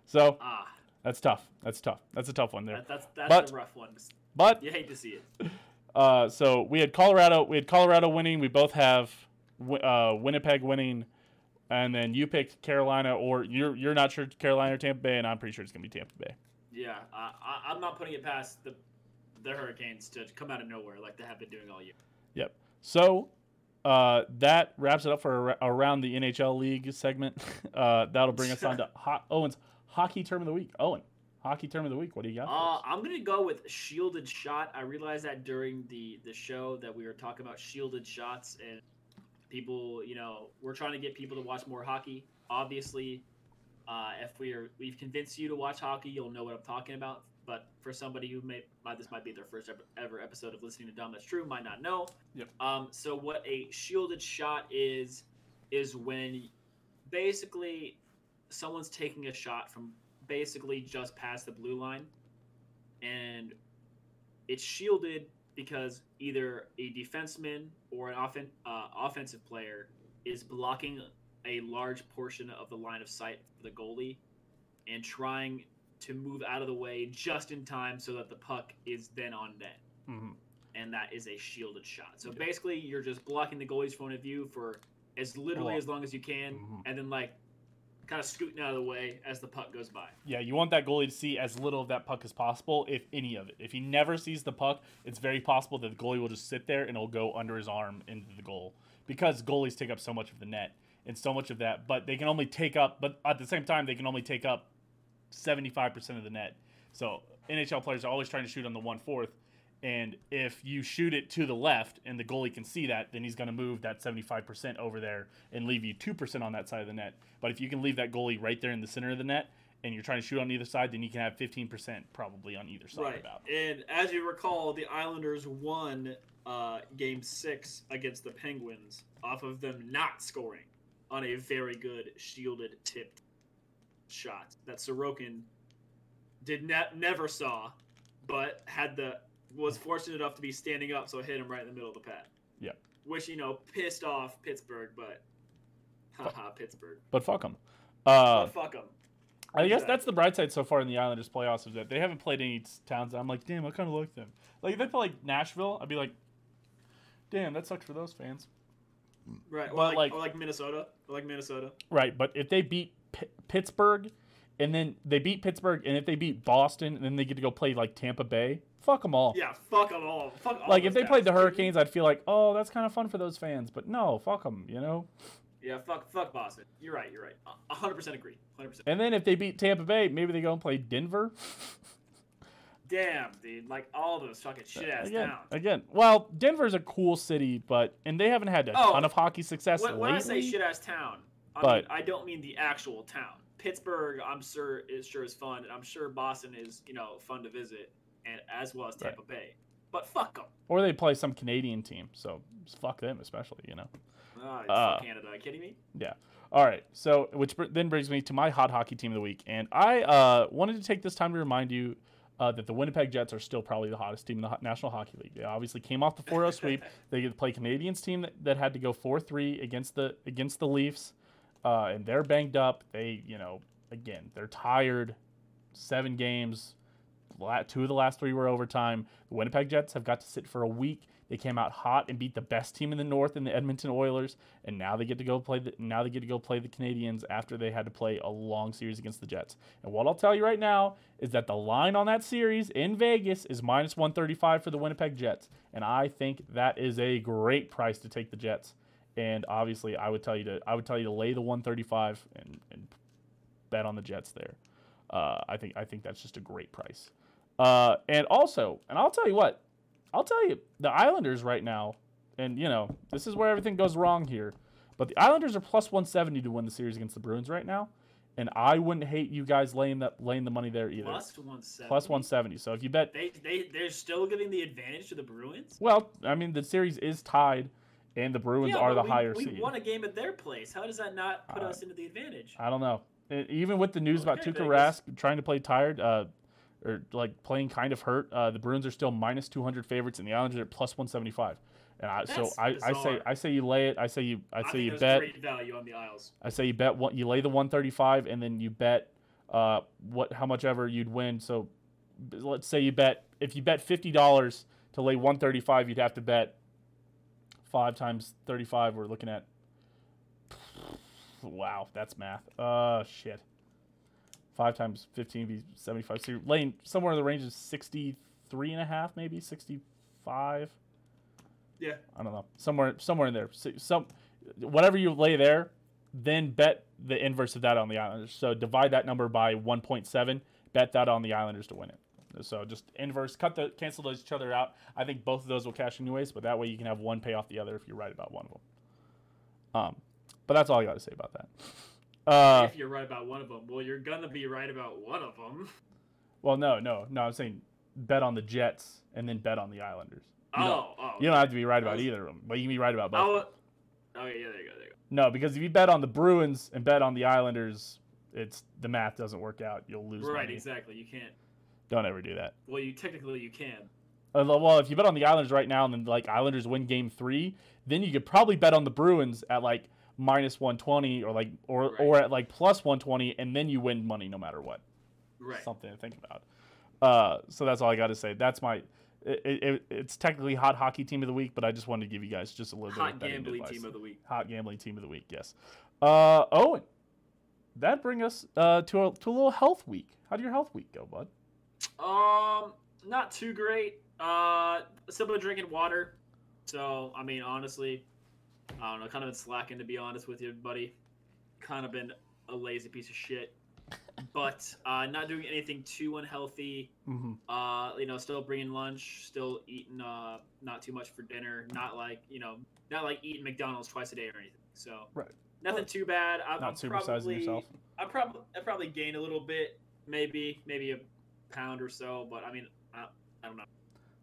So ah, that's tough. That's tough. That's a tough one there. that, that's that's But- a rough one. But You hate to see it. (laughs) uh, so we had Colorado. We had Colorado winning. We both have uh, Winnipeg winning, and then you picked Carolina, or you're you're not sure Carolina or Tampa Bay, and I'm pretty sure it's gonna be Tampa Bay. Yeah, I, I, I'm not putting it past the the Hurricanes to come out of nowhere like they have been doing all year. Yep. So uh, that wraps it up for around the NHL league segment. (laughs) Uh, that'll bring us on to ho- Owen's hockey term of the week. Owen, hockey term of the week. What do you got? Uh. I'm gonna go with shielded shot. I realized that during the the show that we were talking about shielded shots and people, you know, we're trying to get people to watch more hockey. Obviously, uh, if we are we've convinced you to watch hockey, you'll know what I'm talking about. But for somebody who may might this might be their first ever, episode of listening to Dumb That's True, might not know. Yep. Um, so what a shielded shot is is when basically someone's taking a shot from basically just past the blue line and it's shielded because either a defenseman or an offen- uh, offensive player is blocking a large portion of the line of sight for the goalie and trying to move out of the way just in time so that the puck is then on net Mhm. and that is a shielded shot. So Yeah. basically, you're just blocking the goalie's point of view for as literally Well, as long as you can, mhm. and then like kind of scooting out of the way as the puck goes by. Yeah, you want that goalie to see as little of that puck as possible, if any of it. If he never sees the puck, it's very possible that the goalie will just sit there and it'll go under his arm into the goal because goalies take up so much of the net and so much of that. But they can only take up, but at the same time, they can only take up seventy-five percent of the net. So NHL players are always trying to shoot on the one fourth. And if you shoot it to the left and the goalie can see that, then he's going to move that 75% over there and leave you 2% on that side of the net. But if you can leave that goalie right there in the center of the net and you're trying to shoot on either side, then you can have 15% probably on either side about. And as you recall, the Islanders won uh, Game Six against the Penguins off of them not scoring on a very good shielded tipped shot that Sorokin did ne- never saw, but had the was fortunate enough to be standing up, so it hit him right in the middle of the pad. Yeah. Which you know pissed off Pittsburgh, but haha Pittsburgh. But fuck them. Uh, but fuck them. I guess that's the bright side so far in the Islanders playoffs is that they haven't played any towns. I'm like, damn, I kind of like them. Like if they play like Nashville, I'd be like, damn, that sucks for those fans. Right. Or but, like, like- or like Minnesota. Or like Minnesota. Right, but if they beat P- Pittsburgh, and then they beat Pittsburgh, and if they beat Boston, and then they get to go play like Tampa Bay, fuck them all. Yeah, fuck them all. Fuck all like if they played the. Hurricanes, I'd feel like, oh, that's kind of fun for those fans. But no, fuck them, you know. Yeah, fuck, fuck Boston. You're right. You're right. Hundred percent agree. Hundred percent. And then if they beat Tampa Bay, maybe they go and play Denver. Damn, dude. Like all those fucking uh, shit ass again, towns. again. Well, Denver's a cool city, but and they haven't had a Oh, ton of hockey success When, when I say shit ass town, I But- mean I don't mean the actual town. Pittsburgh, I'm sure is sure is fun, and I'm sure Boston is you know fun to visit, and as well as Right. Tampa Bay. But fuck them. or they play some Canadian team, so fuck them especially, you know. Ah, Uh, fuck Canada. Are you kidding me? Yeah. All right, so which then brings me to my hot hockey team of the week, and I uh, wanted to take this time to remind you uh, that the Winnipeg Jets are still probably the hottest team in the Ho- National Hockey League. They obviously came off the 4-0 sweep. (laughs) They get to play Canadiens team that, that had to go 4-3 against the against the Leafs, uh, and they're banged up. They, you know, again, they're tired. Seven games, two of the last three were overtime. The Winnipeg Jets have got to sit for a week. They came out hot and beat the best team in the North in the Edmonton Oilers, and now they get to go play the now they get to go play the Canadiens after they had to play a long series against the Jets. And what I'll tell you right now is that the line on that series in Vegas is minus 135 for the Winnipeg Jets, and I think that is a great price to take the Jets. And obviously, I would tell you to I would tell you to lay the 135 and, and bet on the Jets there. Uh, I think I think that's just a great price. Uh, and also, and I'll tell you what, I'll tell you the Islanders right now, and you know this is where everything goes wrong here. But the Islanders are plus 170 to win the series against the Bruins right now, and I wouldn't hate you guys laying that laying the money there either. Plus one seventy. Plus 170. So if you bet, They they they're still giving the advantage to the Bruins. well, I mean the series is tied, and the Bruins Yeah, are the we, higher we seed. won a game at their place. How does that not put Uh, us into the advantage? I don't know. Even with the news about Okay, Tuukka Rask trying to play tired, uh, or like playing kind of hurt, uh, the Bruins are still minus 200 favorites, and the Islanders are plus 175. And I, so I, I say. I say you lay it. I say you I say think you bet. great value on the Isles. I say you bet one. You lay the 135, and then you bet uh what how much ever you'd win. So let's say you bet if you bet fifty dollars to lay one thirty five, you'd have to bet five times thirty five. We're looking at (sighs) wow, that's math. Uh, shit. Five times fifteen be seventy five. So you're laying somewhere in the range of sixty three and a half, maybe sixty five. Yeah. I don't know. Somewhere somewhere in there. So, some whatever you lay there, then bet the inverse of that on the Islanders. So divide that number by 1.7, bet that on the Islanders to win it. So just inverse, cut the cancel those each other out. I think both of those will cash anyways, but that way you can have one pay off the other if you're right about one of them. Um, but that's all I got to say about that. Uh, if you're right about one of them, well, you're gonna be right about one of them. well, no, no, no. I'm saying bet on the Jets and then bet on the Islanders. You Oh, oh. You don't have to be right about was- either of them, but you can be right about both. Oh, okay, yeah, there you go, there you go. No, because if you bet on the Bruins and bet on the Islanders, it's the math doesn't work out. You'll lose Right, money. exactly. You can't. Don't ever do that. Well, you technically you can. Uh, Well, if you bet on the Islanders right now and then like Islanders win Game Three, then you could probably bet on the Bruins at like minus one twenty or like or Right. or at like plus one twenty, and then you win money no matter what. Right. Something to think about. Uh, so that's all I got to say. That's my. It, it, it's technically hot hockey team of the week, but I just wanted to give you guys just a little bit Hot of betting gambling team of the week. hot gambling team of the week. Yes. Uh, Owen, that bring us uh, to a to a little health week. How did your health week go, bud? Um, not too great. Uh, simply drinking water. So, I mean, honestly, I don't know. Kind of been slacking to be honest with you, buddy. Kind of been a lazy piece of shit. But uh, not doing anything too unhealthy. Mm-hmm. Uh, you know, still bringing lunch, still eating uh, not too much for dinner. Not like you know, not like eating McDonald's twice a day or anything. So, Right. nothing too bad. I'm, Not I'm supersizing probably, yourself. I probably I probably gained a little bit, maybe maybe a pound or so. But I mean, I, I don't know.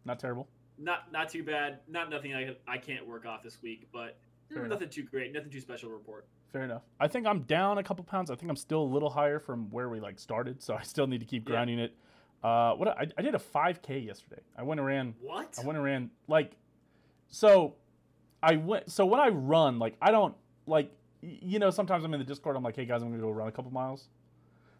Not terrible. Not not too bad. Not nothing I I can't work off this week, but Fair nothing too great. Nothing too special to report. Fair enough. I think I'm down a couple pounds. I think I'm still a little higher from where we like started, so (laughs) I still need to keep Yeah. grinding it. Uh, what I, I did a 5K yesterday. I went and ran. What? I went and ran like, so, I went. So when I run, like I don't like, you know, sometimes I'm in the Discord. I'm like, hey guys, I'm gonna go run a couple miles.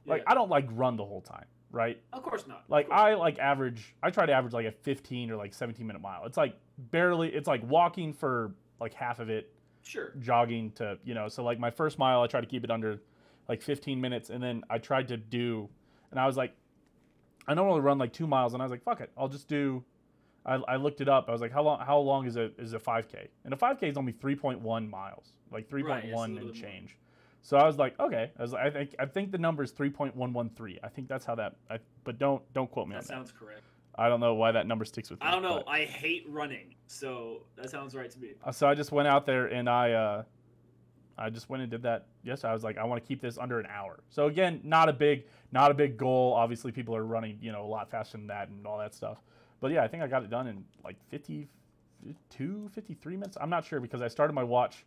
Like Yeah. I don't like run the whole time, right? of course not. Like course. I like average. I try to average like a 15 or like 17 minute mile. It's like barely. It's like walking for like half of it, sure. jogging to you know. So like my first mile, I try to keep it under like 15 minutes, and then I tried to do, and I was like, I normally run like two miles, and I was like, fuck it, I'll just do. I, I looked it up. I was like, how long? How long is a is a 5K? And a 5K is only 3.1 miles, like 3.1 Right, it's a little and bit more. change. So I was like, okay. I was like, I think I think the number is 3.113. I think that's how that. I, but don't don't quote me on That sounds correct. I don't know why that number sticks with me. I don't know. but- I hate running, so that sounds right to me. Uh, so I just went out there and I uh, I just went and did that. Yes, I was like, I want to keep this under an hour. So again, not a big, not a big goal. Obviously, people are running, you know, a lot faster than that and all that stuff. But yeah, I think I got it done in like 52, 53 minutes. I'm not sure because I started my watch.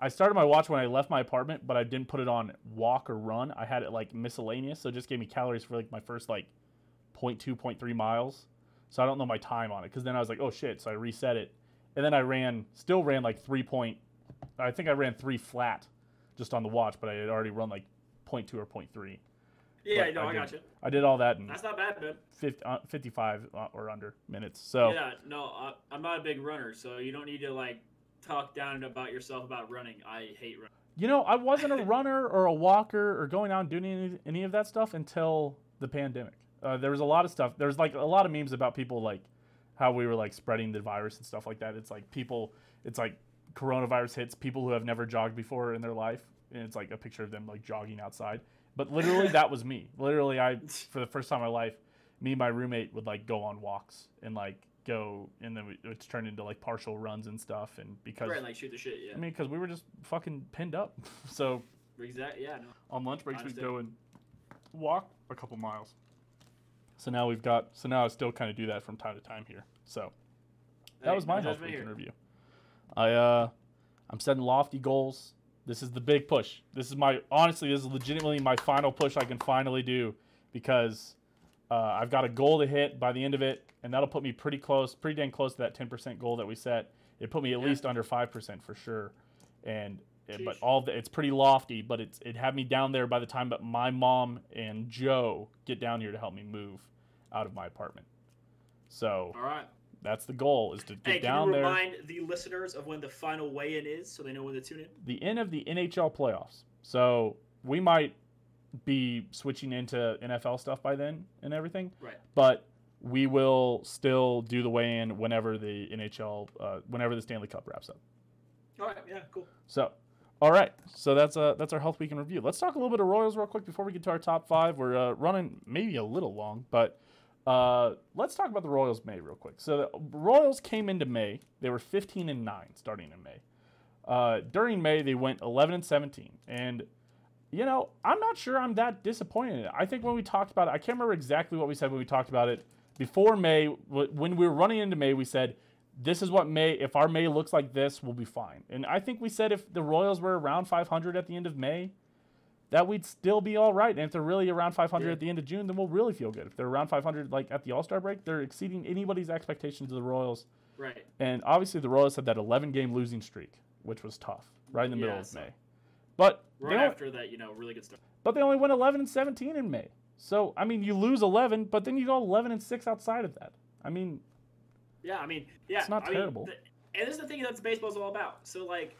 I started my watch when I left my apartment, but I didn't put it on walk or run. I had it like miscellaneous, so it just gave me calories for like my first like 0.2, 0.3 miles. So I don't know my time on it because then I was like, oh shit. So I reset it, and then I ran, still ran like three point. I think I ran three flat, just on the watch, but I had already run like 0.2 or 0.3. Yeah, But no, I I, got you. I did all that in That's not bad, man. 50, uh, 55 uh, or under minutes. So Yeah, no, I, I'm not a big runner, so you don't need to like talk down about yourself about running. I hate running. you know, I wasn't a (laughs) runner or a walker or going out and doing any, any of that stuff until the pandemic. Uh, there was a lot of stuff. There's like a lot of memes about people like how we were like spreading the virus and stuff like that. It's like people, it's like coronavirus hits people who have never jogged before in their life, and it's like a picture of them like jogging outside. But literally, that was me. Literally, I (laughs) for the first time in my life, me and my roommate would like go on walks and like go, and then we, it's turned into like partial runs and stuff. And because Right, like shoot the shit. Yeah, I mean, because we were just fucking pinned up. (laughs) so exactly. Yeah, no. on lunch breaks, we'd go and walk a couple miles. So now we've got. So now I still kind of do that from time to time here. So that Hey, was my health week here. in review. I uh, I'm setting lofty goals. This is the big push. This is my honestly. This is legitimately my final push I can finally do because uh, I've got a goal to hit by the end of it, and that'll put me pretty close, pretty dang close to that 10% goal that we set. It put me at Yeah. least under five percent for sure, and but all the, it's pretty lofty. But it's it had me down there by the time that my mom and Joe get down here to help me move. out of my apartment. So All right. that's the goal is to get Hey, can down you there. remind the listeners of when the final weigh-in is, so they know when to tune in? the end of the NHL playoffs. So we might be switching into NFL stuff by then and everything. Right. But we will still do the weigh in whenever the NHL, uh, whenever the Stanley Cup wraps up. All right. Yeah. Cool. So, all right. So that's uh that's our health week in review. Let's talk a little bit of Royals real quick before we get to our top five. We're uh, running maybe a little long, but uh, let's talk about the Royals May real quick. So the Royals came into May. They were 15 and nine starting in May. Uh, during May, they went 11 and 17, and you know I'm not sure I'm that disappointed. I think when we talked about it, I can't remember exactly what we said when we talked about it before May. When we were running into May, we said this is what May. If our May looks like this, we'll be fine. And I think we said if the Royals were around 500 at the end of May, that we'd still be all right. And if they're really around 500 Yeah. at the end of June, then we'll really feel good. If they're around 500 like at the All Star break, they're exceeding anybody's expectations of the Royals. Right. And obviously, the Royals had that 11 game losing streak, which was tough, right in the middle Yeah, of so- May. But Right after that, you know, really good stuff. but they only went 11 and 17 in May. So I mean, you lose 11, but then you go 11 and six outside of that. I mean, Yeah, I mean, yeah, It's not I mean, terrible. and this is the thing that's baseball's all about. So like,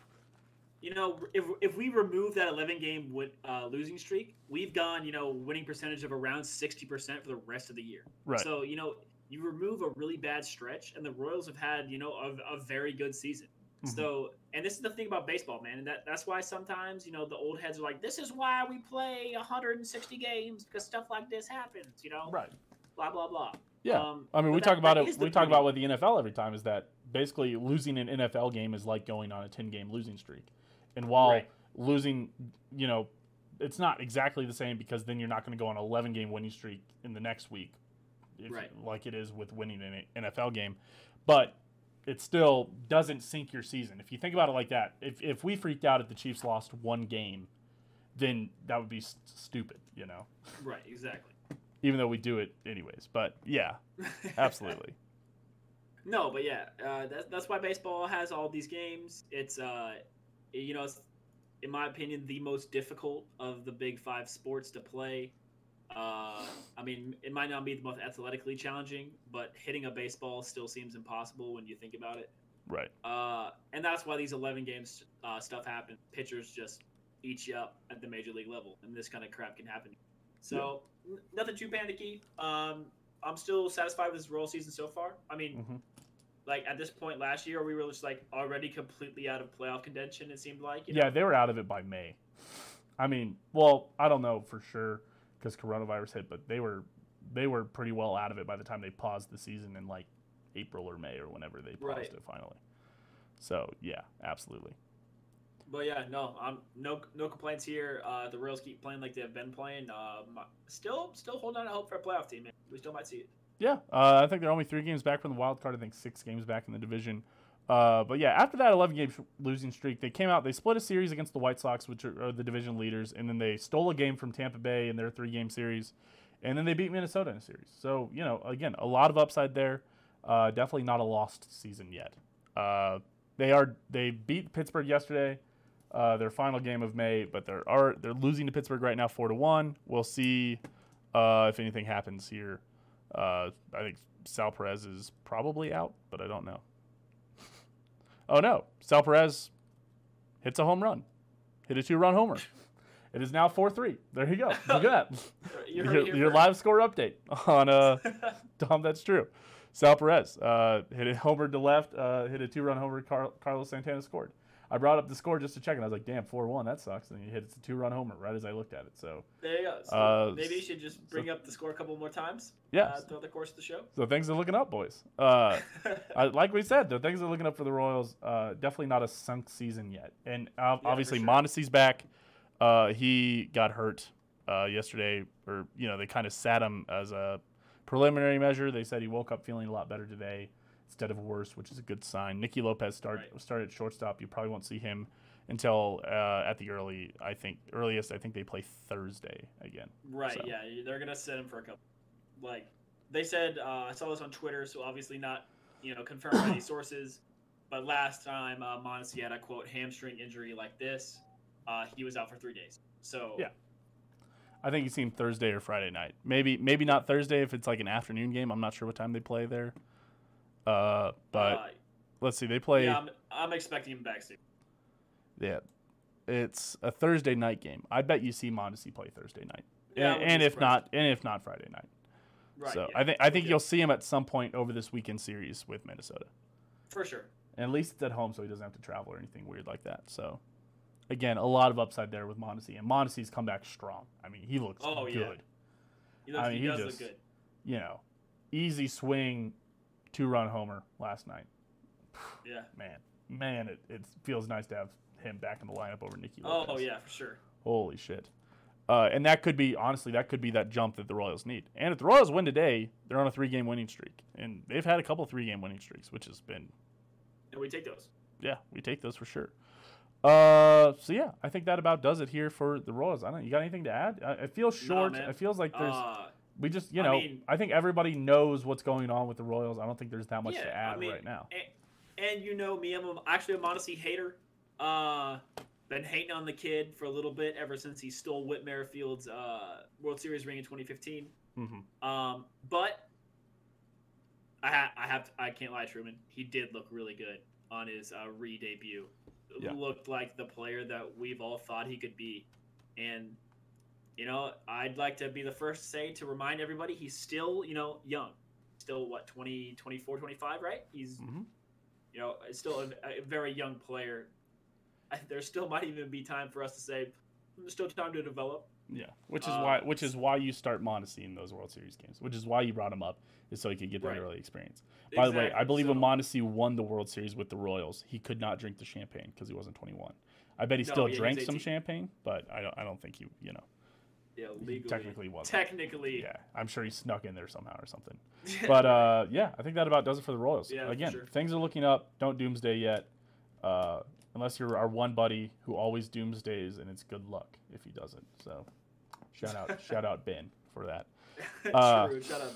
you know, if if we remove that 11 game win, uh, losing streak, we've gone, you know, winning percentage of around 60% for the rest of the year. right? So you know, you remove a really bad stretch, and the Royals have had, you know, a, a very good season. Mhm. So, and this is the thing about baseball, man, and that that's why sometimes, you know, the old heads are like, "This is why we play 160 games because stuff like this happens," you know, right. blah blah blah. Yeah. Um, I mean, we that- talk about it. it. is the We talk beauty. about with the NFL every time is that basically losing an NFL game is like going on a 10 game losing streak. And while Right. losing, you know, it's not exactly the same because then you're not going to go on an 11 game winning streak in the next week, Right. like it is with winning an NFL game. But it still doesn't sink your season. If you think about it like that, if, if we freaked out if the Chiefs lost one game, then that would be s- stupid, you know, Right, exactly. Even though we do it anyways. But yeah, (laughs) absolutely. no, but yeah, uh, that's that's why baseball has all these games. It's uh, you know, it's, in my opinion, the most difficult of the big five sports to play. Uh, I mean, it might not be the most athletically challenging, but hitting a baseball still seems impossible when you think about it. right. Uh, and that's why these 11 games uh, stuff happens. Pitchers just eat you up at the major league level, and this kind of crap can happen. So n- nothing too panicky. Um, I'm still satisfied with this Royal season so far. I mean, Mhm. like at this point last year, we were just like already completely out of playoff contention. It seemed like. You Yeah, know? they were out of it by May. I mean, well, I don't know for sure because coronavirus hit, but they were they were pretty well out of it by the time they paused the season in like April or May or whenever they paused Right. it finally. So yeah, absolutely. But yeah, no, no, no complaints here. Uh, the Royals keep playing like they've been playing. Um, still, still holding on to hope for a playoff team. We still might see it. Yeah, uh, I think they're only three games back from the wild card. I think six games back in the division. Uh, but yeah, after that 11 game losing streak, they came out. They split a series against the White Sox, which are, are the division leaders, and then they stole a game from Tampa Bay in their three game series, and then they beat Minnesota in a series. So you know, again, a lot of upside there. Uh, definitely not a lost season yet. Uh, they are they beat Pittsburgh yesterday, uh, their final game of May, but they're are they're losing to Pittsburgh right now, four to one. We'll see uh, if anything happens here. Uh, I think Sal Perez is probably out, but I don't know. (laughs) oh no, Sal Perez hits a home run, hit a two-run homer. It is now four three. There you go. (laughs) Look at that. You your heard it here your live score update on uh, (laughs) Tom. That's true. Sal Perez uh, hit a homer to left, uh, hit a two-run homer. Car- Carlos Santana scored. I brought up the score just to check, and I was like, "Damn, four-one. That sucks." And he hits a two-run homer right as I looked at it. So, There you go. So Uh, maybe you should just bring up the score a couple more times yeah. uh, throughout the course of the show. So things are looking up, boys. Uh, (laughs) I, like we said, the things are looking up for the Royals. Uh, definitely not a sunk season yet. And uh, for obviously, sure. Mondesi's back. Uh, he got hurt uh, yesterday, or you know, they kind of sat him as a preliminary measure. They said he woke up feeling a lot better today instead of worse, which is a good sign. Nicky Lopez start Right. started at shortstop. You probably won't see him until uh, at the early. I think earliest. I think they play Thursday again. Right. So. Yeah, they're gonna set him for a couple. Like they said, uh, I saw this on Twitter, so obviously not, you know, confirmed by any sources. But last time uh, Mondesi had a quote hamstring injury like this, uh, he was out for three days. So Yeah. I think you see him Thursday or Friday night. Maybe maybe not Thursday if it's like an afternoon game. I'm not sure what time they play there. Uh, but Uh, let's see. They play. yeah, I'm, I'm expecting him back soon. Yeah, it's a Thursday night game. I bet you see Mondesi play Thursday night, Yeah, and, and if not, and if not Friday night. Right. so yeah. I think I think you'll see him at some point over this weekend series with Minnesota. for sure. And at least it's at home, so he doesn't have to travel or anything weird like that. So, again, a lot of upside there with Mondesi, and Mondesi's come back strong. I mean, he looks Oh, yeah. He, looks, I mean, he he does just- look good. You know, easy swing, two run homer last night. Yeah. Man, man, it, it feels nice to have him back in the lineup over Nicky Oh yeah, for sure. Holy shit. Uh, and that could be honestly that could be that jump that the Royals need. And if the Royals win today, they're on a three game winning streak, and they've had a couple three game winning streaks, which has been And we take those. yeah, we take those for sure. Uh, so yeah, I think that about does it here for the Royals. I don't. You got anything to add? Uh, it feels short. it feels like there's. Uh, we just you I know. mean- I think everybody knows what's going on with the Royals. I don't think there's that much yeah, to add I mean, right now. And, and you know me, I'm a, actually a Mondesi hater. Uh, been hating on the kid for a little bit ever since he stole Whit Merrifield's uh, World Series ring in 2015. Mm-hmm. Um, but I, ha- I have to, I can't lie, Truman. He did look really good on his uh, re-debut. Yeah. Looked like the player that we've all thought he could be, and you know I'd like to be the first to say to remind everybody he's still you know young, still what 20, 24, 25, right? He's hmm you know still a, a very young player. I, there still might even be time for us to say there's still time to develop. Yeah, which is Uh, why which is why you start Mondesi in those World Series games. Which is why you brought him up is so he could get that Right. early experience. By the way, I Exactly. believe when So- Mondesi won the World Series with the Royals, he could not drink the champagne because he wasn't 21. I bet he No, still yeah, drank some champagne, but I don't. I don't think he. You know, yeah, legally, technically wasn't. technically, Yeah, I'm sure he snuck in there somehow or something. (laughs) But uh, yeah, I think that about does it for the Royals. Yeah, Again, sure. things are looking up. Don't doomsday yet, uh, unless you're our one buddy who always doomsdays, and it's good luck if he doesn't. So, shout out, (laughs) shout out Ben for that. uh, True. Shut up.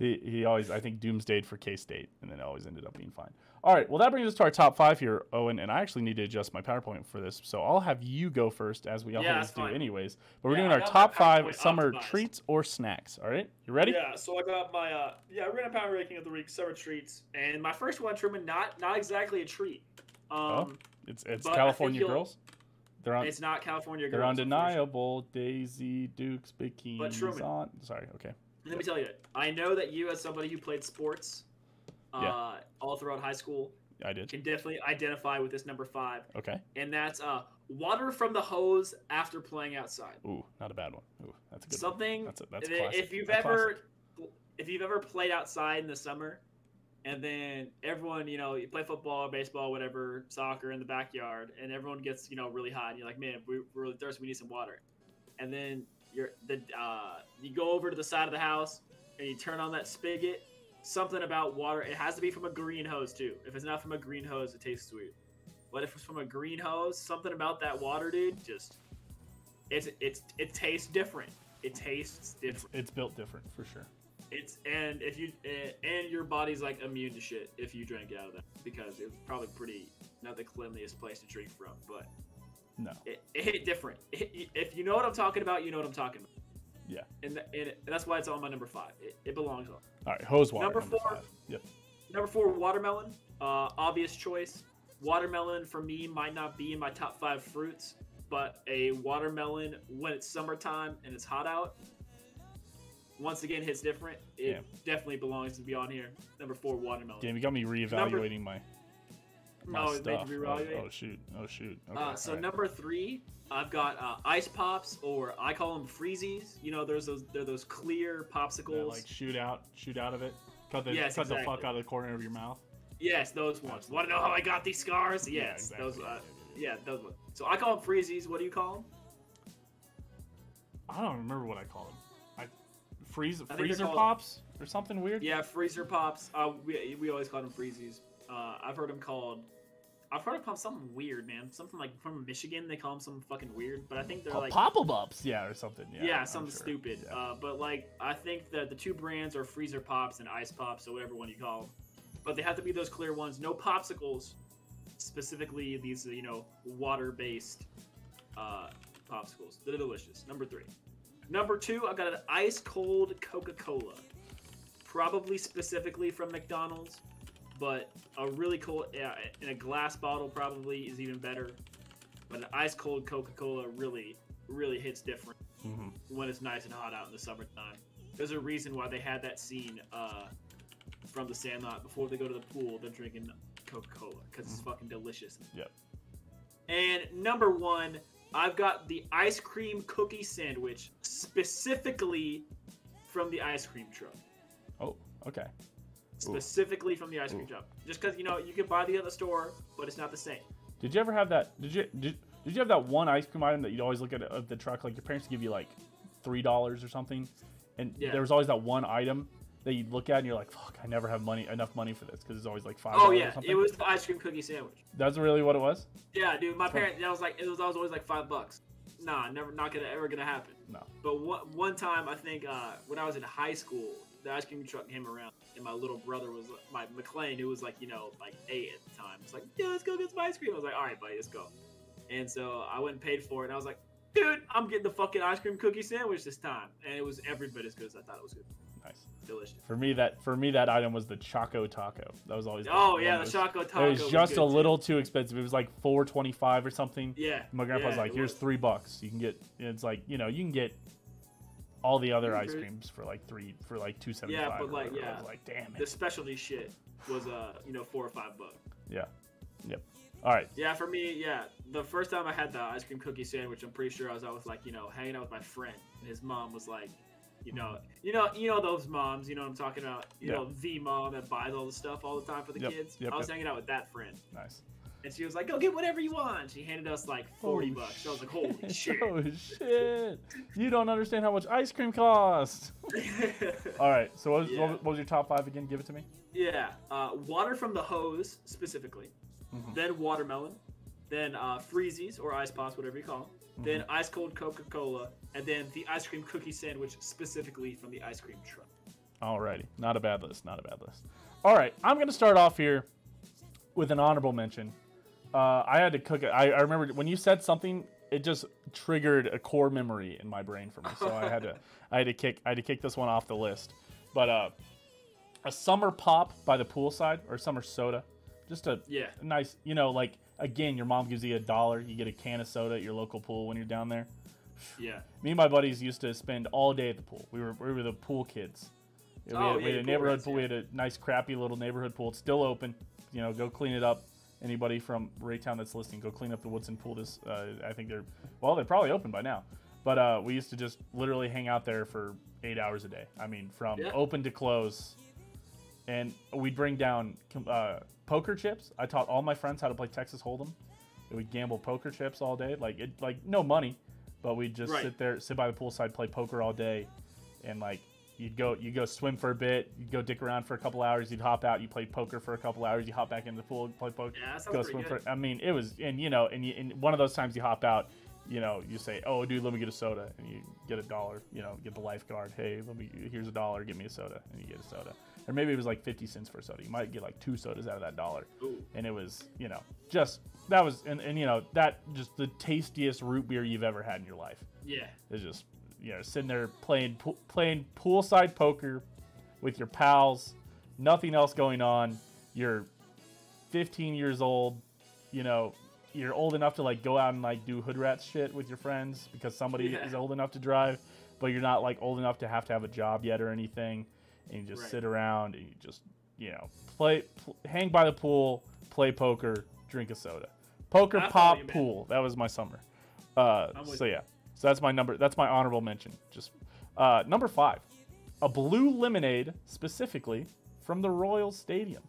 He, he always, I think, doomsdayed for K State, and then it always ended up being fine. All right, well, that brings us to our top five here, Owen, and I actually need to adjust my PowerPoint for this, so I'll have you go first, as we Yeah, always do, fine. anyways. But we're Yeah, doing our top five summer optimized. treats or snacks. All right, you ready? Yeah, so I got my uh yeah, we're gonna power ranking of the week, summer treats, and my first one, Truman, not not exactly a treat. Um, Oh, It's it's But California girls. They're on. it's not California Girls. They're undeniable. Daisy Dukes bikinis Truman- on. Sorry. Okay. Let me tell you, I know that you, as somebody who played sports, uh, Yeah. all throughout high school, I did. can definitely identify with this number five, Okay. and that's uh water from the hose after playing outside. Ooh, not a bad one. Ooh, that's a good. Something. One. That's a, that's classic. if you've A ever, classic. if you've ever played outside in the summer, and then everyone, you know, you play football, or baseball, whatever, soccer in the backyard, and everyone gets, you know, really hot, and you're like, man, we're really thirsty, we need some water, and then you're the uh, you go over to the side of the house and you turn on that spigot. Something about water. It has to be from a green hose too. If it's not from a green hose, it tastes sweet. But if it's from a green hose, something about that water, dude, just it's it's it tastes different. It tastes different. it's built different for sure. It's and if you and your body's like immune to shit if you drink out of that because it's probably pretty not the cleanliest place to drink from, but No. it, it hit different. It- if you know what I'm talking about, you know what I'm talking about. Yeah. And, th- and, it- and that's why it's on my number five. It, it belongs on. All right. Hose water. Number four. five. Yep. Number four, watermelon. Uh, obvious choice. Watermelon for me might not be in my top five fruits, but a watermelon when it's summertime and it's hot out, once again hits different. It definitely belongs to be on here. Number four, watermelon. Damn, you got me reevaluating my my made stuff. Oh, oh shoot. Oh shoot. Okay. Uh, so right. number three, I've got uh, ice pops, or I call them freezies. You know, there's those they're those clear Yeah, popsicles. like shoot out, shoot out of it. Cut the Yes, cut the fuck out of the corner of your mouth. yes, those ones. Want to know how I got these scars? Yeah, Yes, exactly. those. Uh, yeah, those ones. So I call them freezies. What do you call them? I don't remember what I call them. I freeze they're freezer called- pops or something weird. Yeah, freezer pops. Uh, we, we always call them freezies. Uh, I've heard them called. I've heard of called something weird, man. Something like from Michigan, they call them something fucking weird. But I think they're like Pop ups, yeah, or something. Yeah, yeah, something sure. stupid. Yeah. Uh, but like, I think that the two brands are freezer pops and ice pops, or whatever one you call them. But they have to be those clear ones. No popsicles. Specifically, these you know water-based uh, popsicles. They're delicious. Number three. Number two, I got an ice cold Coca Cola. Probably specifically from McDonald's, but a really cool yeah, in a glass bottle probably is even better. But an ice cold Coca Cola really, really hits different hmm when it's nice and hot out in the summertime. There's a reason why they had that scene uh, from The Sandlot before they go to the pool. They're drinking Coca Cola because it's fucking delicious. Yep. And number one, I've got the ice cream cookie sandwich specifically from the ice cream truck. Oh, okay. Specifically from the ice cream Ooh. truck. Just because you know you can buy the at the store, but it's not the same. Did you ever have that? Did you did, did you have that one ice cream item that you'd always look at at the truck? Like your parents would give you like three dollars or something, and Yeah. there was always that one item that you'd look at and you're like, "Fuck, I never have money enough money for this because it's always like five. Oh yeah, it was the ice cream cookie sandwich. That's really what it was. Yeah, dude, my parents that was like it was, that was always like five bucks. Nah, never, not gonna ever gonna happen. No. But one, one time, I think uh, when I was in high school, the ice cream truck came around, and my little brother was my McLean, who was like you know like eight at the time. Was like, yeah, let's go get some ice cream. I was like, all right, buddy, let's go. And so I went and paid for it, and I was like, dude, I'm getting the fucking ice cream cookie sandwich this time, and it was every bit as good as I thought it was good. Nice. Delicious. For me, that for me that item was the Choco Taco. That was always. Oh yeah, the choco taco. It was just good, a little too expensive. It was like four twenty five or something. Yeah. My grandpa's yeah, like, "Here's was. three bucks. You can get." It's like you know you can get all the other ice creams for like three for like two seventy five. Yeah, but, like, I yeah. was like, damn it. The specialty shit was uh you know four or five bucks. Yeah. Yep. All right. Yeah, for me, yeah. The first time I had the ice cream cookie sandwich, I'm pretty sure I was always like, you know, hanging out with my friend, and his mom was like, you know, you know, you know those moms, you know what I'm talking about, you Yeah. know, the mom that buys all the stuff all the time for the Yep, kids. yep, I was yep. hanging out with that friend, Nice. And she was like, "Go get whatever you want." She handed us like forty Oh, bucks. So I was like, "Holy (laughs) shit!" oh shit! You don't understand how much ice cream costs. (laughs) All right. So what was, Yeah. what was- your top five again? Give it to me. yeah, uh, water from the hose specifically, Mhm. then watermelon, then uh, freezies or ice pops, whatever you call them. Then Mm-hmm. ice cold Coca Cola, and then the ice cream cookie sandwich specifically from the ice cream truck. Alrighty, not a bad list. Not a bad list. All right, I'm gonna start off here with an honorable mention. Uh, I had to cook it. I, I remember when you said something, it just triggered a core memory in my brain for me. So I had to, I had to kick, I had to kick this one off the list. But uh, a summer pop by the poolside or summer soda, just a Yeah. nice, you know, like again, your mom gives you a dollar, you get a can of soda at your local pool when you're down there. Yeah. Me and my buddies used to spend all day at the pool. We were we were the pool kids. Yeah, we Oh, had, we yeah, had a pool neighborhood pool. We had a nice, crappy little neighborhood pool. It's still open. You know, go clean it up. Anybody from Raytown that's listening, go clean up the Woodson pool. This, uh, I think they're well, they're probably open by now. But uh, we used to just literally hang out there for eight hours a day. I mean, from Yeah. open to close. And we'd bring down uh, poker chips. I taught all my friends how to play Texas Hold'em. We'd gamble poker chips all day, like it, like no money, but we'd just Right. sit there, sit by the poolside, play poker all day, and like you'd go, you go swim for a bit, you'd go dick around for a couple hours, you'd hop out, you play poker for a couple hours, you hop back in the pool, play poker, Yeah, go swim good. for. I mean, it was, and you know, and, you, and one of those times you hop out, you know, you say, "Oh, dude, let me get a soda," and you get a dollar. You know, get the lifeguard. Hey, let me. Here's a dollar. Get me a soda, and you get a soda. Or maybe it was like 50 cents for a soda. You might get like two sodas out of that dollar Ooh. and it was you know just that was and, and you know that just the tastiest root beer you've ever had in your life Yeah. it's just you know sitting there playing pool, playing poolside poker with your pals nothing else going on. You're 15 years old you know you're old enough to like go out and like do hood rat shit with your friends because somebody Yeah. is old enough to drive but you're not like old enough to have to have a job yet or anything. And you just Right. sit around and you just you know play pl- hang by the pool play poker drink a soda. Poker I pop pool. That was my summer. Uh, so yeah so that's my number that's my honorable mention just uh, number five a blue lemonade specifically from the royal stadium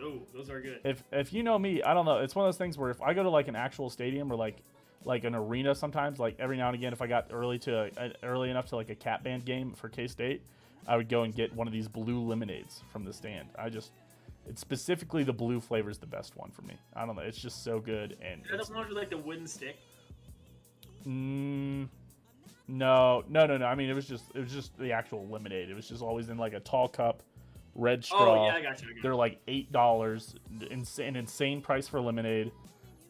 Oh, those are good. if if you know me, I don't know. It's one of those things where if I go to like an actual stadium or like like an arena, sometimes like every now and again, if I got early to uh, early enough to like a cat band game for K State, I would go and get one of these blue lemonades from the stand. I just it's specifically the blue flavor is the best one for me. I don't know. It's just so good and it's, the one with like the wooden stick? Mm, no no no no. I mean it was just it was just the actual lemonade. It was just always in like a tall cup, red straw. Oh yeah, I got you. I got They're like eight dollars, an insane price for lemonade,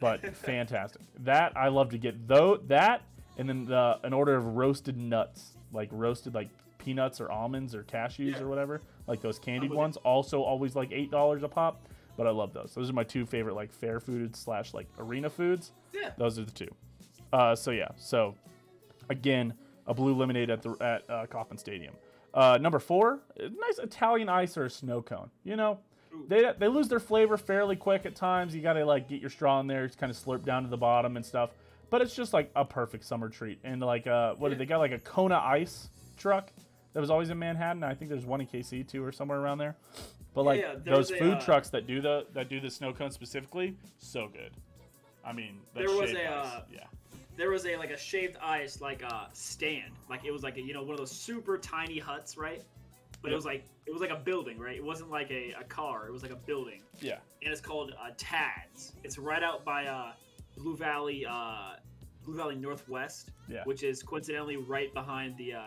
but (laughs) fantastic. That I love to get though that, and then the an order of roasted nuts like roasted like peanuts or almonds or cashews Yeah. or whatever, like those candied you. ones. Also, always like eight dollars a pop. But I love those. Those are my two favorite like fair food slash like arena foods. Yeah. Those are the two. Uh, so yeah. So again, a blue lemonade at the at uh, Kauffman Stadium. Uh, number four, nice Italian ice or a snow cone. You know, they they lose their flavor fairly quick at times. You got to like get your straw in there, just kind of slurp down to the bottom and stuff. But it's just like a perfect summer treat. And like uh, what did they got like a Kona ice truck that was always in Manhattan. I think there's one in KC too or somewhere around there. But like yeah, there those a, food uh, trucks that do the that do the snow cone specifically, so good. I mean, There was a, uh, yeah. There was a like a shaved ice like a stand. Like it was like a you know one of those super tiny huts right? But it was like it was like a building right? It wasn't like a, a car. It was like a building. Yeah. and it's called uh, tads. It's right out by uh, blue valley uh, blue valley northwest Yeah. which is coincidentally right behind the uh,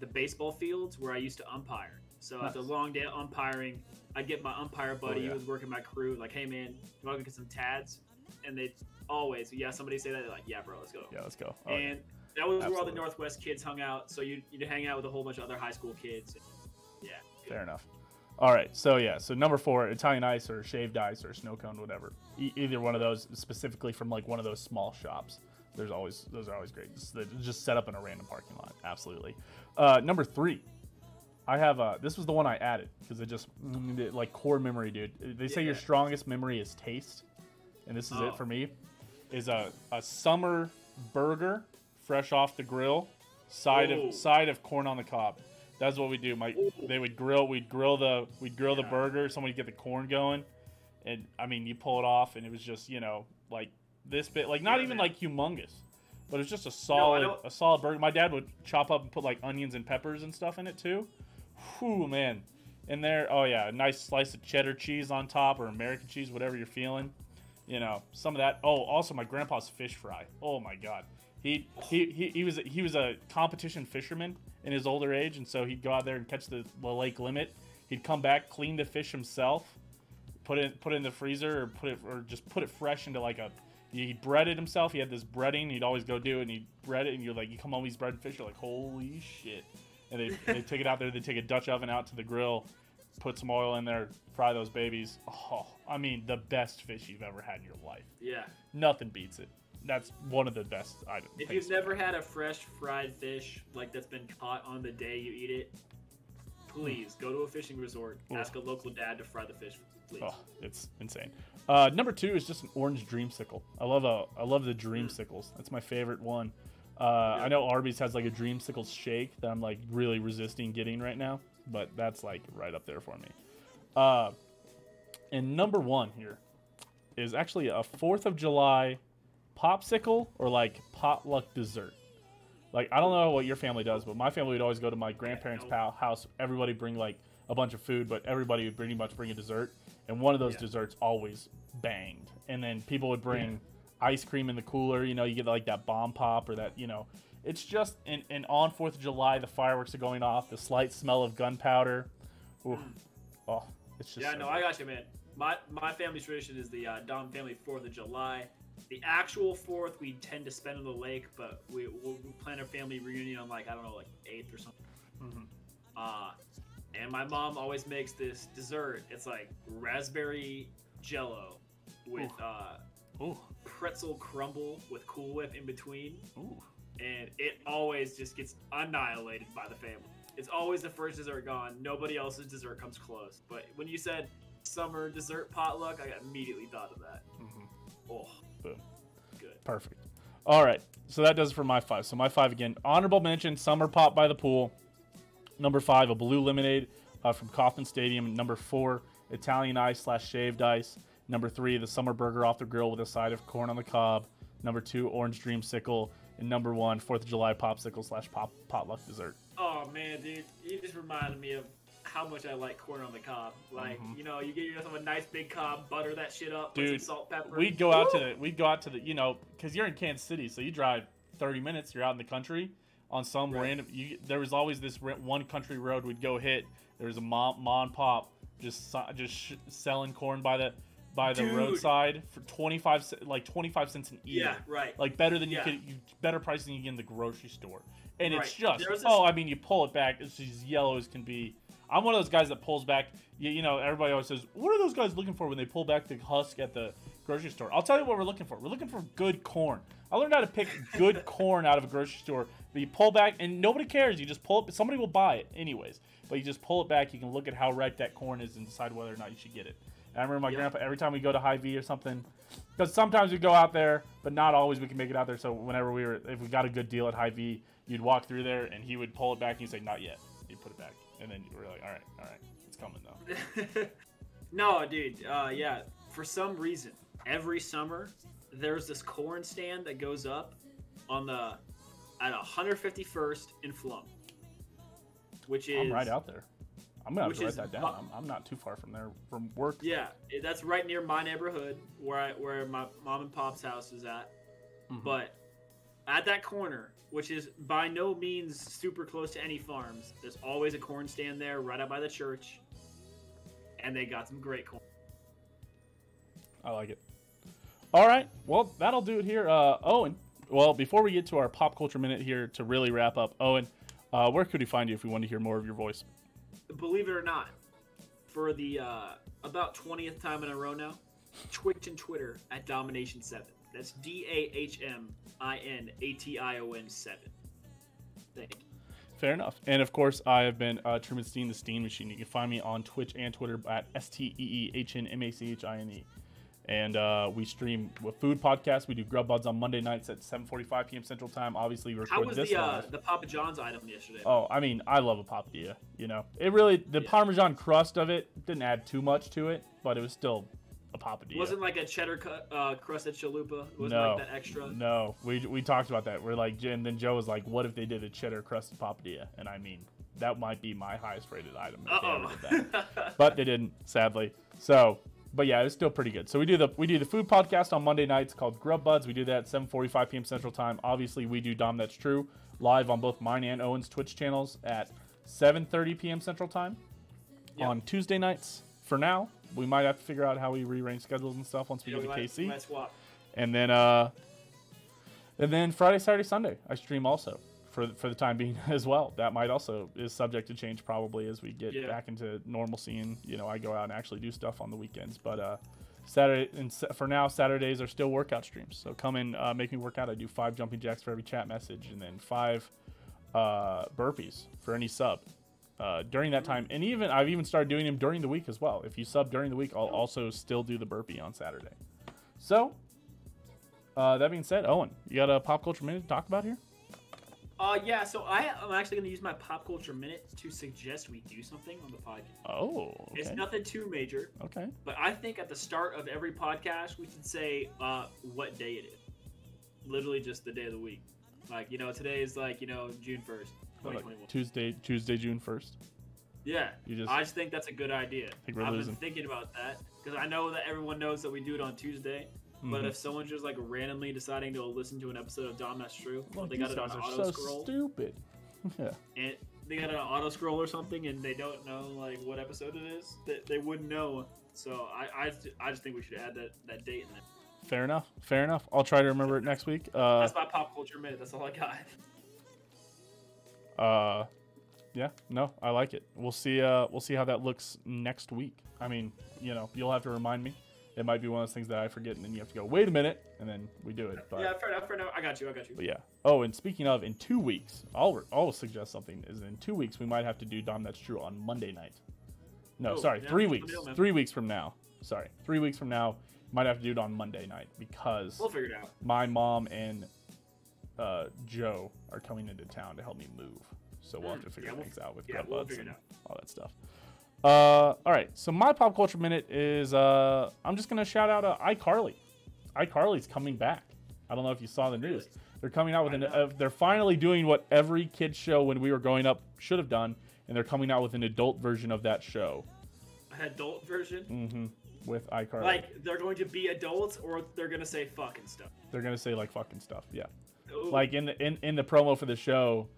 the baseball fields where i used to umpire. So after a long day of umpiring i'd get my umpire buddy Oh, yeah. who was working my crew like hey man you want to get some tads? And they always yeah somebody say that they're like yeah bro let's go Yeah, let's go. Oh, yeah. and that was where all the Northwest kids hung out. So you'd, you'd hang out with a whole bunch of other high school kids. Yeah. Fair enough. All right, so yeah, so number four, Italian ice or shaved ice or snow cone, whatever. E- either one of those, specifically from like one of those small shops. There's always those are always great. Just, just set up in a random parking lot. Absolutely. Uh, number three, I have uh, this was the one I added because it just mm, like core memory, dude. They say your strongest memory is taste, and this is Oh. it for me. Is a a summer burger, fresh off the grill, side Ooh. of side of corn on the cob. That's what we do. My Ooh. they would grill. We'd grill the we'd grill the Yeah. burger. Somebody get the corn going, and I mean you pull it off, and it was just you know like this bit, like not Yeah, even man. like humongous, but it's just a solid don't- a solid burger. My dad would chop up and put like onions and peppers and stuff in it too. Whew, man. In there, oh yeah, a nice slice of cheddar cheese on top or American cheese, whatever you're feeling. You know, some of that. Oh, also my grandpa's fish fry. Oh my god. He, he, he, he was he was a competition fisherman in his older age, and so he'd go out there and catch the, the lake limit. He'd come back, clean the fish himself, put it put it in the freezer, or put it or just put it fresh into like a. He breaded himself. He had this breading. He'd always go do it, and he'd bread it, and you're like, you come home, he's breading fish. You're like, holy shit! And they they take it out there. They take a Dutch oven out to the grill, put some oil in there, fry those babies. Oh, I mean, the best fish you've ever had in your life. Yeah. Nothing beats it. That's one of the best items. If you've never had a fresh fried fish like that's been caught on the day you eat it, please go to a fishing resort. Ooh. Ask a local dad to fry the fish, please. Oh, it's insane. Uh, number two is just an orange dreamsicle. I love a I love the dreamsicles. That's my favorite one. Uh, I know Arby's has like a dreamsicle shake that I'm like really resisting getting right now, but that's like right up there for me. Uh, and number one here is actually a Fourth of July popsicle or like potluck dessert. Like I don't know what your family does, but my family would always go to my grandparents' pal house. Everybody bring like a bunch of food, but everybody would pretty much bring a dessert, and one of those Yeah. desserts always banged. And then people would bring ice cream in the cooler. You know, you get like that bomb pop or that. You know, it's just and, and on Fourth of July, the fireworks are going off. The slight smell of gunpowder. Ooh, oh, it's just yeah, so no, good. I got you, man. My my family's tradition is the uh, Dahm family Fourth of July. The actual Fourth we tend to spend on the lake, but we we we plan our family reunion on like I don't know, like eighth or something. Mhm. Uh, and my mom always makes this dessert. It's like raspberry Jello with uh, Ooh, pretzel crumble with Cool Whip in between, ooh. And it always just gets annihilated by the family. It's always the first dessert gone. Nobody else's dessert comes close. But when you said summer dessert potluck, I immediately thought of that. Mhm. Oh, Boom. good. Perfect. All right. So that does it for my five. So my five again. Honorable mention: Summer Pop by the pool. Number five, a blue lemonade uh, from Kauffman Stadium. Number four, Italian ice slash shaved ice. Number three, the summer burger off the grill with a side of corn on the cob. Number two, orange dreamsicle. And number one, Fourth of July popsicle slash pop potluck dessert. Oh man, dude, you just reminded me of how much I like corn on the cob. Like, Mhm. you know, you get yourself a nice big cob, butter that shit up, put Dude, some salt, pepper. We'd go out to the we'd go out to the you know because you're in Kansas City, so you drive 30 minutes. You're out in the country on some Right. random. You, there was always this one country road we'd go hit. There was a mom, mom and pop just just sh- selling corn by the by the Dude. roadside for 25 ce- like 25 cents an ear. Yeah, right. Like better than you Yeah. could you, better price than you get in the grocery store. And it's just this- oh, I mean you pull it back, it's as yellow as can be. I'm one of those guys that pulls back. You, you know, everybody always says, "What are those guys looking for when they pull back the husk at the grocery store?" I'll tell you what we're looking for. We're looking for good corn. I learned how to pick (laughs) good corn out of a grocery store. But you pull back, and nobody cares. You just pull it. Somebody will buy it anyways. But you just pull it back. You can look at how ripe that corn is and decide whether or not you should get it. I remember my Yeah. grandpa every time we go to Hy-Vee or something, because sometimes we go out there, but not always we can make it out there. So whenever we were, if we got a good deal at Hy-Vee, you'd walk through there and he would pull it back and you'd say, "Not yet." You put it back, and then you were like, "All right, all right, it's coming though." (laughs) no, dude. Uh, yeah. For some reason, every summer there's this corn stand that goes up on the at 151st in Flum, which is I'm right out there. I'm gonna which write that down. I'm, I'm not too far from there from work. Yeah, that's right near my neighborhood where I, where my mom and pop's house is at. Mhm. But at that corner, which is by no means super close to any farms, there's always a corn stand there right out by the church, and they got some great corn. I like it. All right. Well, that'll do it here. Uh, Owen. Well, before we get to our pop culture minute here to really wrap up, Owen, uh, where could we find you if we want to hear more of your voice? Believe it or not, for the uh, about 20th time in a row now, Twitch and Twitter at Dahmination Seven. That's D A H M I N A T I O N Seven. Thank you. Fair enough. And of course, I have been uh, Truman Steehn, the Steam Machine. You can find me on Twitch and Twitter at S T E E H N M A C H I N E. And uh, we stream with food podcasts. We do Grub Buds on Monday nights at 7:45 p.m. Central Time. Obviously, we How record was this the uh, the Papa John's item yesterday? Oh, I mean, I love a papadilla. You know, it really the Yeah. Parmesan crust of it didn't add too much to it, but it was still a papadilla. wasn't like a cheddar cut, uh, crusted chalupa. It wasn't no, like that extra. no. We we talked about that. We're like, and then Joe was like, "What if they did a cheddar crusted papadilla?" And I mean, that might be my highest rated item. If they ever did that. (laughs) But they didn't, sadly. So, but yeah, it was still pretty good. So we do the we do the food podcast on Monday nights called Grub Buds. We do that at 7:45 p.m. Central Time. Obviously, we do Dom That's True live on both mine and Owen's Twitch channels at 7:30 p.m. Central Time Yep. on Tuesday nights. For now, we might have to figure out how we rearrange schedules and stuff once we Yeah, get to KC. And then uh and then Friday, Saturday, Sunday, I stream also for for the time being (laughs) as well. That might also is subject to change probably as we get Yeah. back into normalcy and you know I go out and actually do stuff on the weekends. But uh Saturday and for now Saturdays are still workout streams. So come and uh, make me work out. I do five jumping jacks for every chat message and then five uh, burpees for any sub. Uh, during that time, and even I've even started doing them during the week as well. If you sub during the week, I'll also still do the burpee on Saturday. So, uh, that being said, Owen, you got a pop culture minute to talk about here? Uh, yeah. So I, I'm actually going to use my pop culture minute to suggest we do something on the podcast. Oh, It's nothing too major, Okay. but I think at the start of every podcast we should say uh, what day it is. Literally just the day of the week. Like you know, today is like you know June first, 2021. Tuesday, Tuesday, June first. Yeah, You just I just think that's a good idea. I've been thinking about that because I know that everyone knows that we do it on Tuesday. But Mhm. if someone's just like randomly deciding to listen to an episode of Dom That's True, Well, they got it on auto so scroll, stupid. (laughs) yeah. and they got an auto scroll or something, and they don't know like what episode it is, they, they wouldn't know. So I, I, just- I just think we should add that, that date in there. Fair enough. Fair enough. I'll try to remember it next week. Uh, That's my pop culture minute. That's all I got. uh, yeah. No, I like it. We'll see. Uh, we'll see how that looks next week. I mean, you know, you'll have to remind me. It might be one of those things that I forget, and then you have to go, wait a minute, and then we do it. But yeah, fair enough. Fair enough. I got you. I got you. But yeah. Oh, and speaking of, in two weeks, I'll I'll suggest something. Is in two weeks we might have to do Dom That's True on Monday night. No, Oh, sorry, yeah, three weeks. man. three weeks from now. Sorry, three weeks from now, might have to do it on Monday night because We'll figure it out. my mom and uh, Joe are coming into town to help me move. So we'll have Mm, to figure yeah, we'll- things out with yeah, grub we'll buds figure it and out. all that stuff. Uh, all right. So my pop culture minute is uh, I'm just gonna shout out uh, iCarly. iCarly's coming back. I don't know if you saw the news. They're coming out with an. Uh, they're finally doing what every kid show when we were growing up should have done, and they're coming out with an adult version of that show. An adult version. Mm-hmm. With iCarly, Like they're going to be adults, or they're gonna say fucking stuff. they're gonna say like fucking stuff. Yeah. Ooh. like in the in, in the promo for the show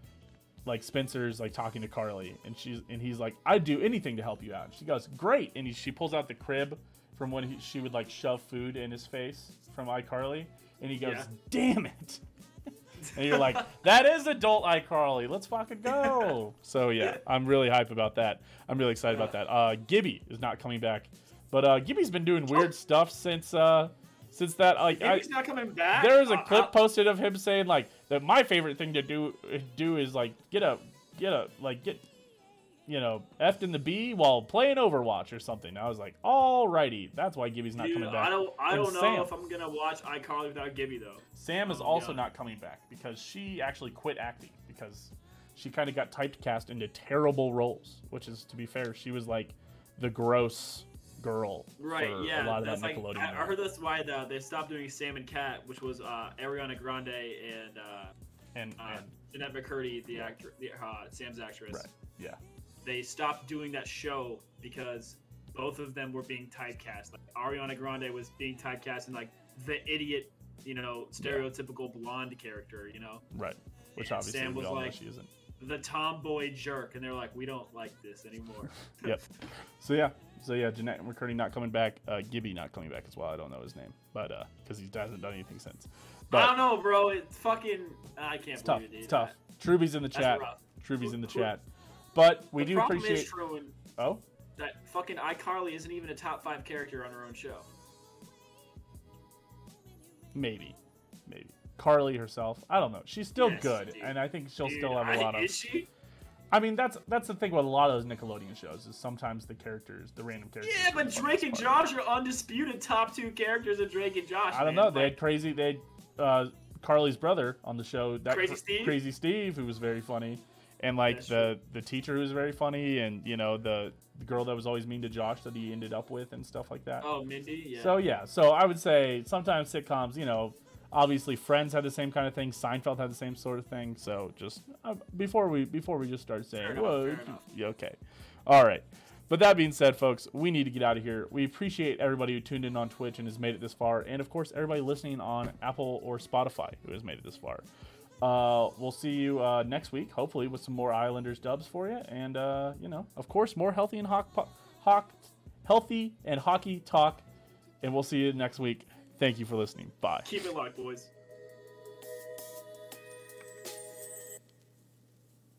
like spencer's like talking to carly and she's and he's like i'd do anything to help you out and she goes great and he, she pulls out the crib from when he, she would like shove food in his face from iCarly, and he goes, Yeah. "Damn it!" (laughs) and you're like, "That is adult iCarly. Let's fucking go!" (laughs) So yeah, I'm really hype about that. I'm really excited about that. Uh, Gibby is not coming back, but uh, Gibby's been doing weird stuff since uh, since that. Like, I, not coming back. there was a Uh, clip uh, posted of him saying like that my favorite thing to do do is like get a get a like get you know effed in the B while playing Overwatch or something. I was like, alrighty, that's why Gibby's not dude, coming back. I don't. I And don't know Sam. if I'm gonna watch iCarly without Gibby though. Sam is Oh, also God. not coming back because she actually quit acting because she kind of got typecast into terrible roles. Which is, to be fair, she was like the gross girl Right. yeah. a lot of that's that like. Nickelodeon. I, I heard that's why the, they stopped doing Sam and Cat, which was uh, Ariana Grande and uh, and, uh, and Jennette McCurdy, the actor, the, uh, Sam's actress. Right. yeah, They stopped doing that show because both of them were being typecast. Like Ariana Grande was being typecast in like the idiot, you know, stereotypical blonde character. You know, right. Which And obviously Sam was like- she isn't. the tomboy jerk, and they're like, we don't like this anymore. (laughs) Yep. So yeah, so yeah, Jennette McCurdy not coming back. Uh, Gibby not coming back as well. I don't know his name, but uh, because he hasn't done anything since. I don't know, bro. It's fucking. I can't it's tough. believe it. It's tough. Truby's in the That's chat. rough. Truby's in the chat. But we the do appreciate. Truman, oh, that fucking iCarly isn't even a top five character on her own show. maybe, maybe Carly herself. I don't know. She's still Yes, good, dude. and I think she'll Dude, still have a lot of. Is she? I mean, that's that's the thing with a lot of those Nickelodeon shows is sometimes the characters, the random characters. Yeah, but Drake and. Josh are undisputed top two characters of Drake and Josh. I don't man. know. They had crazy. They had uh, Carly's brother on the show. That Crazy Steve? Crazy Steve, who was very funny, and like That's the the teacher who was very funny, and you know the the girl that was always mean to Josh that he ended up with and stuff like that. oh, Mindy. Yeah. So yeah, so I would say sometimes sitcoms, you know, obviously Friends had the same kind of thing. Seinfeld had the same sort of thing. So just uh, before we before we just start saying, enough, whoa, fair enough. yeah, okay, all right. But that being said, folks, we need to get out of here. We appreciate everybody who tuned in on Twitch and has made it this far, and of course everybody listening on Apple or Spotify who has made it this far. Uh, we'll see you uh, next week, hopefully with some more Islanders dubs for you, and uh, you know, of course, more healthy and hawk, po- hawk, healthy and hockey talk. And we'll see you next week. Thank you for listening. Bye. Keep it locked, boys.